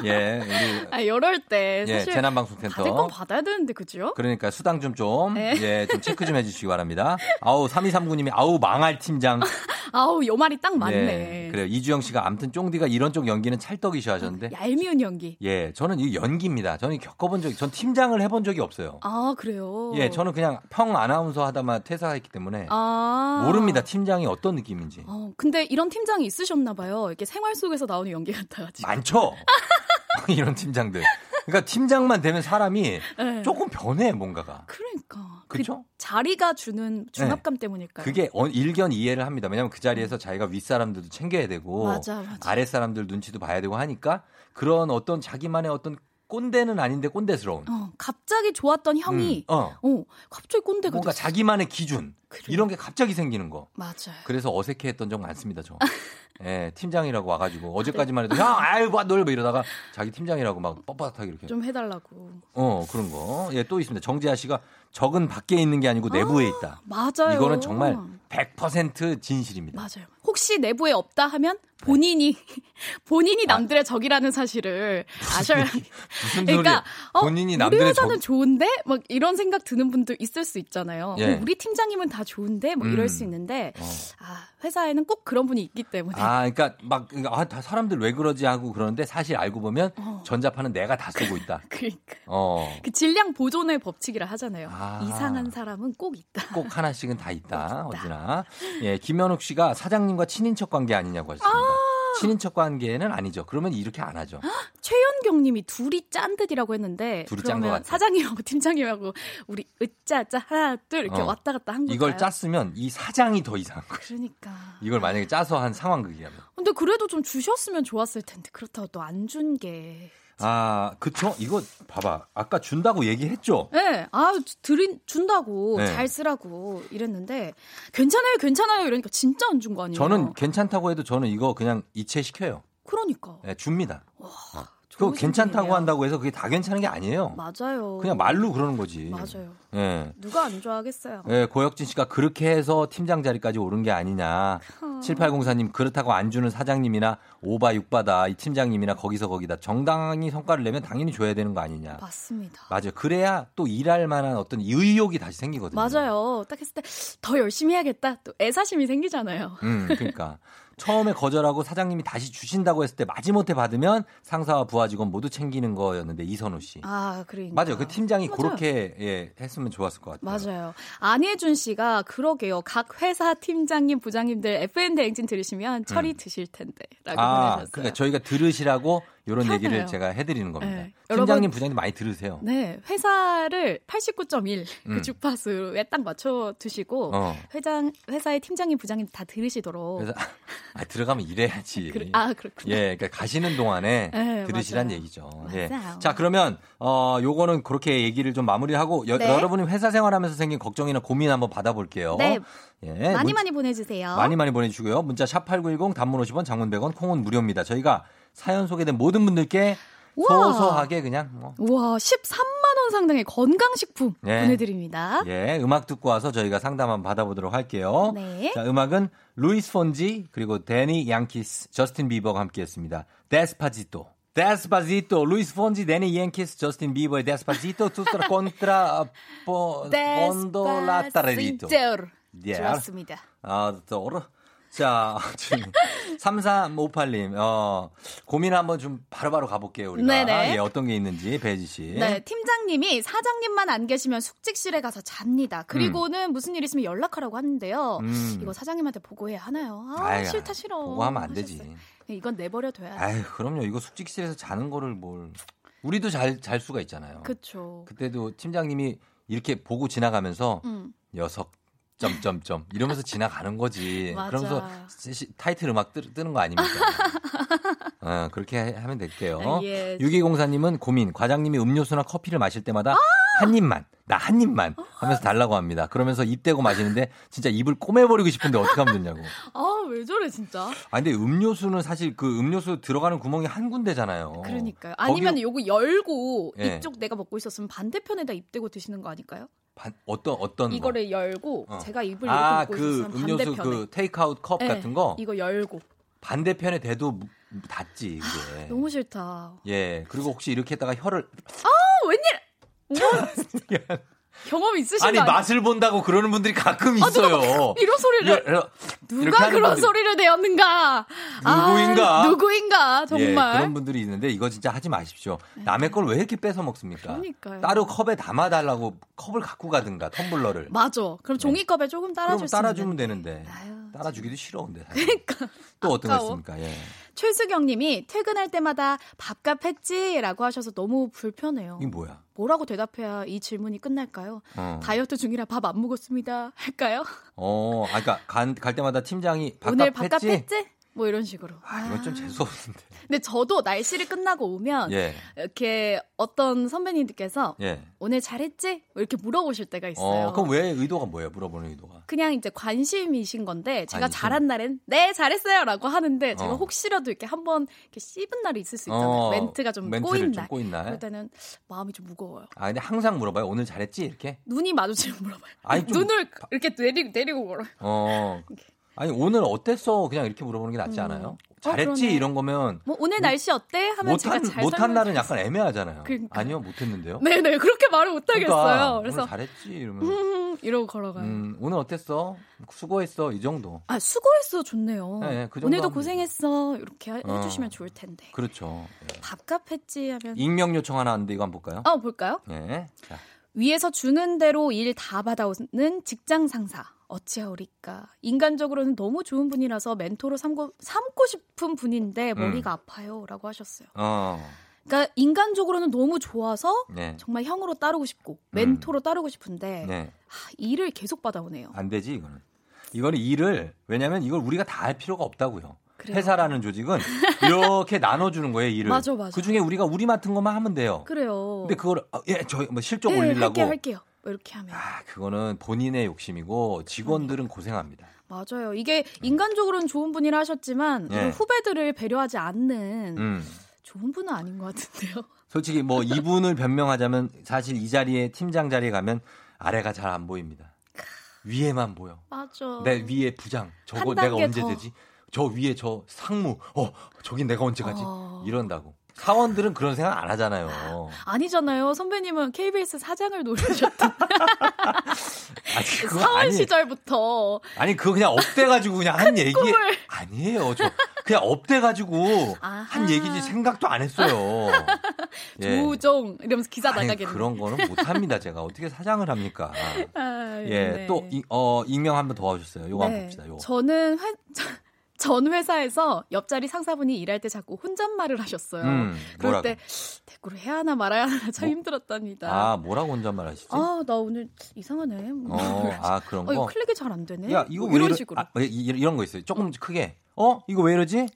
예, 우리 아, 이럴 때 예, 사실 재난방송센터 받을 건 받아야 되는데 그죠? 그러니까 수당 좀 좀, 네. 예, 좀 체크 좀 해주시기 바랍니다. 아우 3239님이 아우 망할 팀장. 아우 요 말이 딱 맞네. 예, 그래요. 이주영 씨가 아무튼 쫑디가 이런 쪽 연기는 찰떡이셔 하셨는데. 얄미운 연기. 예, 저는 이 연기입니다. 저는 겪어본 적이, 전 팀장을 해본 적이 없어요. 아 그래요. 예, 저는 그냥 평 아나운서 하다만 퇴사했기 때문에 아. 모릅니다. 팀장이 어떤 느낌인지. 어, 근데 이런 팀장이 있으셨나 봐요. 이렇게 생활 속에서 나오는 연기 같아가지고. 많죠. 이런 팀장들. 그러니까 팀장만 되면 사람이 네. 조금 변해 뭔가가. 그러니까. 그렇죠? 그 자리가 주는 중압감 네. 때문일까요? 그게 어, 일견 이해를 합니다. 왜냐하면 그 자리에서 자기가 윗 사람들도 챙겨야 되고 맞아, 맞아. 아랫 사람들 눈치도 봐야 되고 하니까 그런 어떤 자기만의 어떤 꼰대는 아닌데 꼰대스러운. 어, 갑자기 좋았던 형이 음, 어. 어. 갑자기 꼰대가 뭔가 됐어. 자기만의 기준 그래. 이런 게 갑자기 생기는 거. 맞아요. 그래서 어색해했던 적 많습니다, 저. 예, 팀장이라고 와가지고 어제까지만 해도 형, 아유, 봐, 널뭐 이러다가 자기 팀장이라고 막 뻣뻣하게 이렇게. 좀 해달라고. 어, 그런 거. 예, 또 있습니다. 정재하 씨가 적은 밖에 있는 게 아니고 내부에 아, 있다. 맞아요. 이거는 정말 100% 진실입니다. 맞아요. 혹시 내부에 없다 하면 본인이 본인이 아. 남들의 아. 적이라는 사실을 아셔야 무슨 그러니까 어, 본인이 남들의 우리 회사는 적... 좋은데 막 이런 생각 드는 분들 있을 수 있잖아요. 예. 우리 팀장님은 다 좋은데 뭐 이럴 음. 수 있는데 어. 아 회사에는 꼭 그런 분이 있기 때문에 아 그러니까 막 아, 다 사람들 왜 그러지 하고 그러는데 사실 알고 보면 어. 전자파는 내가 다 쓰고 있다. 그러니까 어. 그 질량 보존의 법칙이라 하잖아요. 아. 이상한 사람은 꼭 있다. 꼭 하나씩은 다 있다. 어디나 예 김현욱 씨가 사장님과 친인척 관계 아니냐고 하셨습니다. 아. 친인척 관계는 아니죠. 그러면 이렇게 안 하죠. 최연경 님이 둘이 짠 듯이라고 했는데 둘이 그러면 사장님하고 팀장님하고 우리 으짜짜 하나 둘 이렇게 어. 왔다 갔다 한 거예요. 이걸 짰으면 이 사장이 더 이상한 거예요. 그러니까. 이걸 만약에 짜서 한 상황극이라면. 근데 그래도 좀 주셨으면 좋았을 텐데 그렇다고 또 안 준 게. 아, 그쵸? 이거 봐봐. 아까 준다고 얘기했죠? 네. 아, 드린, 준다고. 네. 잘 쓰라고. 이랬는데, 괜찮아요, 괜찮아요. 이러니까 진짜 안 준 거 아니에요? 저는 괜찮다고 해도 저는 이거 그냥 이체시켜요. 그러니까. 네, 줍니다. 와. 그거 괜찮다고 한다고 해서 그게 다 괜찮은 게 아니에요. 맞아요. 그냥 말로 그러는 거지. 맞아요. 예. 누가 안 좋아하겠어요. 예, 고혁진 씨가 그렇게 해서 팀장 자리까지 오른 게 아니냐. 어. 7804님 그렇다고 안 주는 사장님이나 오바 육바다 이 팀장님이나 거기서 거기다 정당히 성과를 내면 당연히 줘야 되는 거 아니냐. 맞습니다. 맞아요. 그래야 또 일할 만한 어떤 의욕이 다시 생기거든요. 맞아요. 딱 했을 때 더 열심히 해야겠다. 또 애사심이 생기잖아요. 음, 그러니까. 처음에 거절하고 사장님이 다시 주신다고 했을 때 마지못해 받으면 상사와 부하 직원 모두 챙기는 거였는데 이선우 씨. 아, 그러니까. 맞아요. 그 팀장이 맞아요. 그렇게 예, 했으면 좋았을 것 같아요. 맞아요. 안혜준 씨가 그러게요. 각 회사 팀장님, 부장님들 FM 대행진 들으시면 철이 음. 드실 텐데. 라고 아, 보내셨어요. 그러니까 저희가 들으시라고 이런 편해요. 얘기를 제가 해드리는 겁니다. 네. 팀장님, 부장님 많이 들으세요. 네, 회사를 89.1그 음. 그 주파수에 딱 맞춰 두시고 어. 회장 회사의 팀장님, 부장님 다 들으시도록. 그래서 아, 들어가면 일해야지. 그래, 아 그렇군요. 예, 그러니까 가시는 동안에 네, 들으시란 맞아요. 얘기죠. 예. 자, 그러면 어 요거는 그렇게 얘기를 좀 마무리하고 여, 네. 여러분이 회사 생활하면서 생긴 걱정이나 고민 한번 받아볼게요. 네. 예, 많이 문, 많이 보내주세요. 많이 많이 보내주시고요. 문자 샵 #8910 단문 50원, 장문 100원, 콩은 무료입니다. 저희가 사연 소개된 모든 분들께 우와. 소소하게 그냥 뭐. 우와 13만 원 상당의 건강식품 예. 보내드립니다. 예, 음악 듣고 와서 저희가 상담 한번 받아보도록 할게요. 네. 자, 음악은 루이스 폰시 그리고 대디 양키, 저스틴 비버가 함께했습니다. Despacito. Despacito, 루이스 폰시, 대디 양키, 저스틴 비버의 Despacito, 투스라 콘트라 본돌라타레리토. 좋았습니다. 아, 또 자, 지금 3358님, 어, 고민 한번 좀 바로바로 가볼게요, 우리가. 네네. 예, 어떤 게 있는지, 배지 씨. 네, 팀장님이 사장님만 안 계시면 숙직실에 가서 잡니다. 그리고는 음. 무슨 일 있으면 연락하라고 하는데요. 음. 이거 사장님한테 보고해야 하나요? 아, 아유, 싫다, 싫어. 보고하면 안 되지. 네, 이건 내버려 둬야 돼. 아유, 그럼요. 이거 숙직실에서 자는 거를 뭘. 우리도 잘, 잘 수가 있잖아요. 그쵸. 그때도 팀장님이 이렇게 보고 지나가면서 음. 녀석 점점점 이러면서 지나가는 거지. 그러면서 타이틀 음악 뜨, 는거 아닙니까? 어, 그렇게 하면 될게요. 아, 예. 6204님은 고민. 과장님이 음료수나 커피를 마실 때마다 아! 한 입만, 나 한 입만 하면서 달라고 합니다. 그러면서 입 대고 마시는데 진짜 입을 꼬매버리고 싶은데 어떻게 하면 되냐고. 아, 왜 저래, 진짜? 아, 근데 음료수는 사실 그 음료수 들어가는 구멍이 한 군데잖아요. 그러니까요. 아니면 거기... 요거 열고 예. 이쪽 내가 먹고 있었으면 반대편에다 입 대고 드시는 거 아닐까요? 반, 어떤 어떤 이거를 거? 열고 어. 제가 입을 아, 이렇게 그 음료수 반대편에. 그 테이크아웃 컵 네, 같은 거 이거 열고 반대편에 대도 닿지 이게. 너무 싫다. 예. 그리고 혹시 이렇게 했다가 혀를 아 웬일? 뭐? 경험 있으신 아니 맛을 본다고 그러는 분들이 가끔 아, 있어요. 이런 소리를 이러, 누가 그런 분들이... 소리를 내었는가? 누구인가? 아, 누구인가? 정말 예, 그런 분들이 있는데 이거 진짜 하지 마십시오. 네. 남의 걸 왜 이렇게 뺏어 먹습니까? 그러니까요. 따로 컵에 담아 달라고 컵을 갖고 가든가 텀블러를. 맞아. 그럼 네. 종이컵에 조금 따라줄 수 따라주면 되는데. 아유, 따라주기도 싫어 근데. 그러니까. 또 어떤 거 있습니까? 예. 최수경 님이 퇴근할 때마다 밥값 했지 라고 하셔서 너무 불편해요. 이 뭐야? 뭐라고 대답해야 이 질문이 끝날까요? 어. 다이어트 중이라 밥 안 먹었습니다. 할까요? 어, 아, 그러니까 간, 갈 때마다 팀장이 밥값 오늘 밥값 했지? 했지? 뭐 이런 식으로. 아, 이건 좀 재수 없는데. 근데 저도 날씨를 끝나고 오면 예. 이렇게 어떤 선배님들께서 예. 오늘 잘했지? 뭐 이렇게 물어보실 때가 있어요. 어, 그럼 왜 의도가 뭐예요? 물어보는 의도가? 그냥 이제 관심이신 건데 제가 관심. 잘한 날엔 네 잘했어요라고 하는데 제가 어. 혹시라도 이렇게 한번 이렇게 씹은 날이 있을 수 있잖아요. 어, 멘트가 좀 꼬인 날. 꼬인 날. 그럴 때는 마음이 좀 무거워요. 아 근데 항상 물어봐요. 오늘 잘했지? 이렇게? 눈이 마주치면 물어봐요. 아니, 좀... 눈을 이렇게 내리, 내리고 걸어요. 어. 아니 오늘 어땠어? 그냥 이렇게 물어보는 게 낫지 음. 않아요? 잘했지 어, 이런 거면 뭐 오늘 날씨 어때 하면 못한 제가 잘 못한 날은 약간 애매하잖아요. 그러니까. 아니요 못했는데요. 네네 그렇게 말을 못하겠어요. 그러니까, 그래서 잘했지 이러면 음, 이러고 걸어가요. 음, 오늘 어땠어? 수고했어 이 정도. 아 수고했어 좋네요. 네, 그 오늘도 고생했어 이렇게 어, 해주시면 좋을 텐데. 그렇죠. 네. 밥값 했지 하면 익명 요청 하나 왔는데 이거 한번 볼까요? 어 볼까요? 네. 자. 위에서 주는 대로 일 다 받아오는 직장 상사. 어찌하오리까. 인간적으로는 너무 좋은 분이라서 멘토로 삼고, 삼고 싶은 분인데 머리가 음. 아파요. 라고 하셨어요. 어. 그러니까 인간적으로는 너무 좋아서 네. 정말 형으로 따르고 싶고 멘토로 음. 따르고 싶은데 네. 하, 일을 계속 받아오네요. 안 되지 이거는. 이거는 일을 왜냐하면 이걸 우리가 다 할 필요가 없다고요. 그래요. 회사라는 조직은 이렇게 나눠주는 거예요 일을. 맞아, 맞아. 그 중에 우리가 우리 맡은 것만 하면 돼요. 그래요. 근데 그걸 어, 예저 뭐 실적 네, 올리려고 할게요, 할게요. 뭐 이렇게 하면. 아 그거는 본인의 욕심이고 직원들은 고생합니다. 맞아요. 이게 인간적으로는 좋은 분이라 하셨지만 네. 후배들을 배려하지 않는 음. 좋은 분은 아닌 것 같은데요. 솔직히 뭐 이분을 변명하자면 사실 이 자리에 팀장 자리에 가면 아래가 잘 안 보입니다. 위에만 보여. 맞아. 내 위에 부장 저거 내가 언제 더. 되지? 저 위에 저 상무, 어, 저기 내가 언제 가지? 어... 이런다고. 사원들은 그런 생각 안 하잖아요. 아니잖아요. 선배님은 KBS 사장을 노리셨던. 아니, 사원 아니, 시절부터. 아니, 그거 그냥 up돼가지고 그냥 한 얘기. 꿈을. 아니에요. 저 그냥 up돼가지고 한 얘기지 생각도 안 했어요. 예. 조우종 이러면서 기사 나가겠네. 그런 거는 못합니다. 제가 어떻게 사장을 합니까? 아, 예, 네. 또 어, 익명 한번 더 하셨어요. 요거 네. 한번 봅시다. 요거. 저는 회, 전 회사에서 옆자리 상사분이 일할 때 자꾸 혼잣말을 하셨어요. 음, 그럴 때 대꾸를 해야 하나 말아야 하나 참 뭐, 힘들었답니다. 아, 뭐라고 혼잣말 하시지? 아, 나 오늘 이상하네. 어, 아, 그런 거? 어, 이거 클릭이 잘 안 되네. 야, 이거 뭐 이런 식으로. 아, 이런 거 있어요. 조금 크게. 어? 이거 왜 이러지?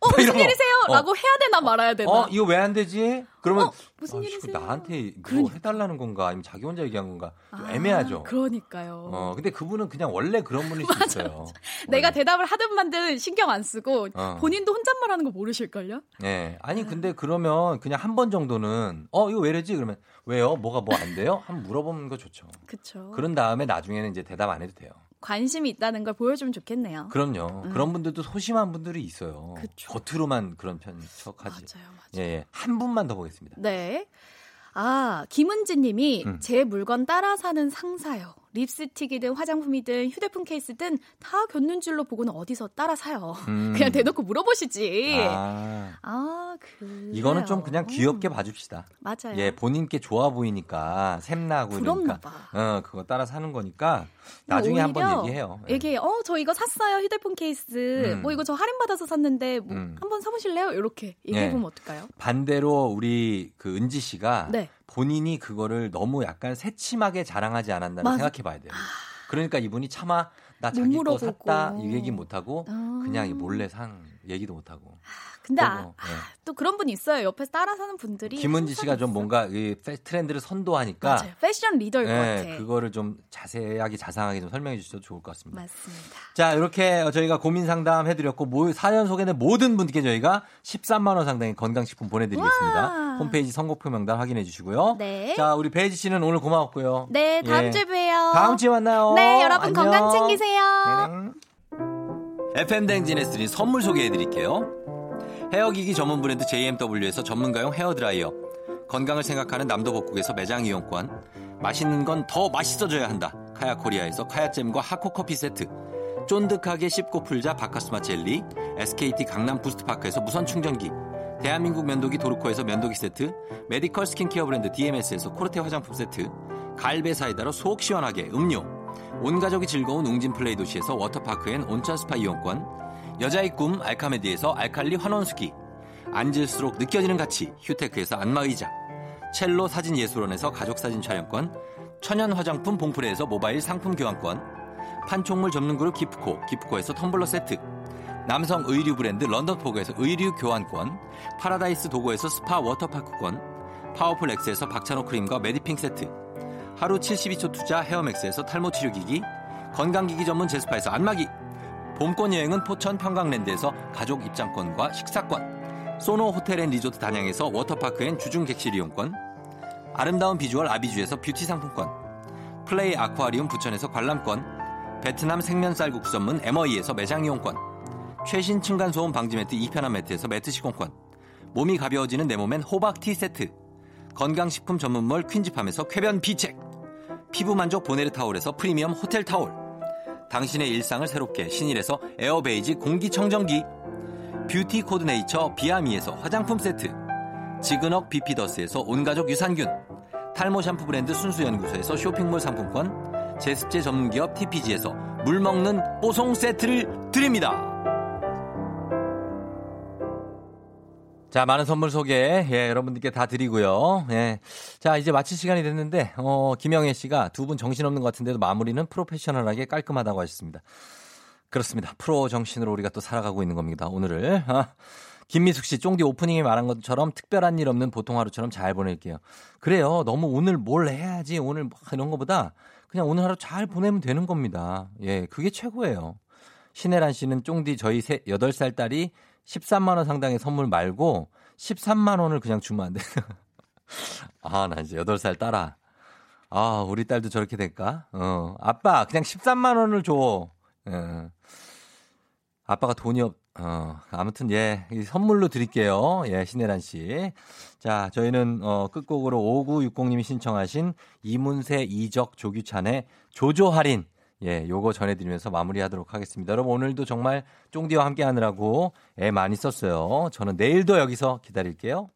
어, 무슨 일이세요? 어. 라고 해야 되나 말아야 되나? 어, 이거 왜 안 되지? 그러면 어, 무슨 아, 일이세요? 나한테 뭐 해달라는 건가 아니면 자기 혼자 얘기한 건가 좀 아, 애매하죠. 그러니까요. 어, 근데 그분은 그냥 원래 그런 분일 수 있어요. 내가 대답을 하든 만든 신경 안 쓰고 어. 본인도 혼잣말 하는 거 모르실걸요? 네, 아니 근데 그러면 그냥 한 번 정도는 어 이거 왜 이러지? 그러면 왜요? 뭐가 뭐 안 돼요? 한번 물어보는 거 좋죠. 그렇죠. 그런 다음에 나중에는 이제 대답 안 해도 돼요. 관심이 있다는 걸 보여주면 좋겠네요. 그럼요. 음. 그런 분들도 소심한 분들이 있어요. 그쵸. 겉으로만 그런 편 척하지. 맞아요, 맞아요. 예, 예, 한 분만 더 보겠습니다. 네. 아, 김은지 님이 음. 제 물건 따라 사는 상사요. 립스틱이든 화장품이든 휴대폰 케이스든 다 곁눈질로 보고는 어디서 따라 사요. 음. 그냥 대놓고 물어보시지. 아, 아 그. 이거는 좀 그냥 귀엽게 봐줍시다. 맞아요. 예, 본인께 좋아 보이니까 샘나고 그러니까. 어, 그거 따라 사는 거니까 나중에 한번 얘기해요. 예. 얘기해. 어, 저 이거 샀어요. 휴대폰 케이스. 음. 뭐 이거 저 할인 받아서 샀는데 뭐 음. 한번 사보실래요? 이렇게 얘기해 보면 예. 어떨까요? 반대로 우리 그 은지 씨가 네. 본인이 그거를 너무 약간 새침하게 자랑하지 않았나 생각해 봐야 돼요. 아. 그러니까 이분이 차마 나 자기 거 샀다 이 얘기 못 하고 아. 그냥 몰래 산 얘기도 못 하고. 근데 아, 네. 또 그런 분 있어요. 옆에서 따라 사는 분들이. 김은지 씨가 좀 뭔가 이 트렌드를 선도하니까. 맞아요. 패션 리더일 네, 것 같아. 그거를 좀 자세하게 자상하게 좀 설명해 주셔도 좋을 것 같습니다. 맞습니다. 자, 이렇게 저희가 고민 상담 해드렸고 모, 사연 소개는 모든 분께 저희가 13만 원 상당의 건강식품 보내드리겠습니다. 우와. 홈페이지 선곡표 명단 확인해 주시고요. 네. 자, 우리 배지 씨는 오늘 고마웠고요. 네, 다음 예. 주에 봬요. 다음 주에 만나요. 네, 여러분 안녕. 건강 챙기세요. 네네. FM 대행진에서 드릴 선물 소개해 드릴게요. 헤어기기 전문 브랜드 JMW에서 전문가용 헤어드라이어. 건강을 생각하는 남도복국에서 매장 이용권. 맛있는 건 더 맛있어져야 한다. 카야코리아에서 카야잼과 하코커피 세트. 쫀득하게 씹고 풀자 박카스맛 젤리. SKT 강남 부스트파크에서 무선 충전기. 대한민국 면도기 도르코에서 면도기 세트. 메디컬 스킨케어 브랜드 DMS에서 코르테 화장품 세트. 갈배 사이다로 속 시원하게 음료. 온 가족이 즐거운 웅진 플레이 도시에서 워터파크 and 온천 스파 이용권. 여자의 꿈 알카메디에서 알칼리 환원수기. 앉을수록 느껴지는 가치 휴테크에서 안마의자. 첼로 사진예술원에서 가족사진 촬영권. 천연 화장품 봉프레에서 모바일 상품 교환권. 판촉물 접는 그룹 기프코 기프코에서 텀블러 세트. 남성 의류 브랜드 런던포그에서 의류 교환권. 파라다이스 도고에서 스파 워터파크권. 파워풀 엑스에서 박찬호 크림과 메디핑 세트. 하루 72초 투자 헤어맥스에서 탈모 치료기기. 건강기기 전문 제스파에서 안마기. 봄권 여행은 포천 평강랜드에서 가족 입장권과 식사권, 소노 호텔 앤 리조트 단양에서 워터파크 and 주중 객실 이용권, 아름다운 비주얼 아비주에서 뷰티 상품권, 플레이 아쿠아리움 부천에서 관람권, 베트남 생면 쌀국수 전문 에머이에서 매장 이용권, 최신 층간소음 방지 매트 이편한 매트에서 매트 시공권, 몸이 가벼워지는 내 몸엔 호박 티 세트, 건강식품 전문몰 퀸즈팜에서 쾌변 비책, 피부 만족 보네르 타올에서 프리미엄 호텔 타올, 당신의 일상을 새롭게 신일에서 에어베이지 공기청정기 뷰티 코드네이처 비아미에서 화장품 세트 지그넉 비피더스에서 온가족 유산균 탈모 샴푸 브랜드 순수연구소에서 쇼핑몰 상품권 제습제 전문기업 TPG에서 물먹는 뽀송 세트를 드립니다. 자, 많은 선물 소개, 예, 여러분들께 다 드리고요. 예. 자, 이제 마칠 시간이 됐는데, 어, 김영애 씨가 두 분 정신없는 것 같은데도 마무리는 프로페셔널하게 깔끔하다고 하셨습니다. 그렇습니다. 프로 정신으로 우리가 또 살아가고 있는 겁니다. 오늘을. 아, 김미숙 씨, 쫑디 오프닝에 말한 것처럼 특별한 일 없는 보통 하루처럼 잘 보낼게요. 그래요. 너무 오늘 뭘 해야지, 오늘 뭐 이런 거보다 그냥 오늘 하루 잘 보내면 되는 겁니다. 예, 그게 최고예요. 신혜란 씨는 쫑디 저희 세, 8살 딸이 13만 원 상당의 선물 말고 13만 원을 그냥 주면 안 돼. 아, 나 이제 8살 딸아. 아, 우리 딸도 저렇게 될까? 어. 아빠, 그냥 13만 원을 줘. 예. 아빠가 돈이 없, 어, 아무튼, 예, 선물로 드릴게요. 예, 신혜란 씨. 자, 저희는, 어, 끝곡으로 5960님이 신청하신 이문세, 이적, 조규찬의 조조 할인. 예, 요거 전해드리면서 마무리하도록 하겠습니다. 여러분 오늘도 정말 쫑디와 함께 하느라고 애 많이 썼어요. 저는 내일도 여기서 기다릴게요.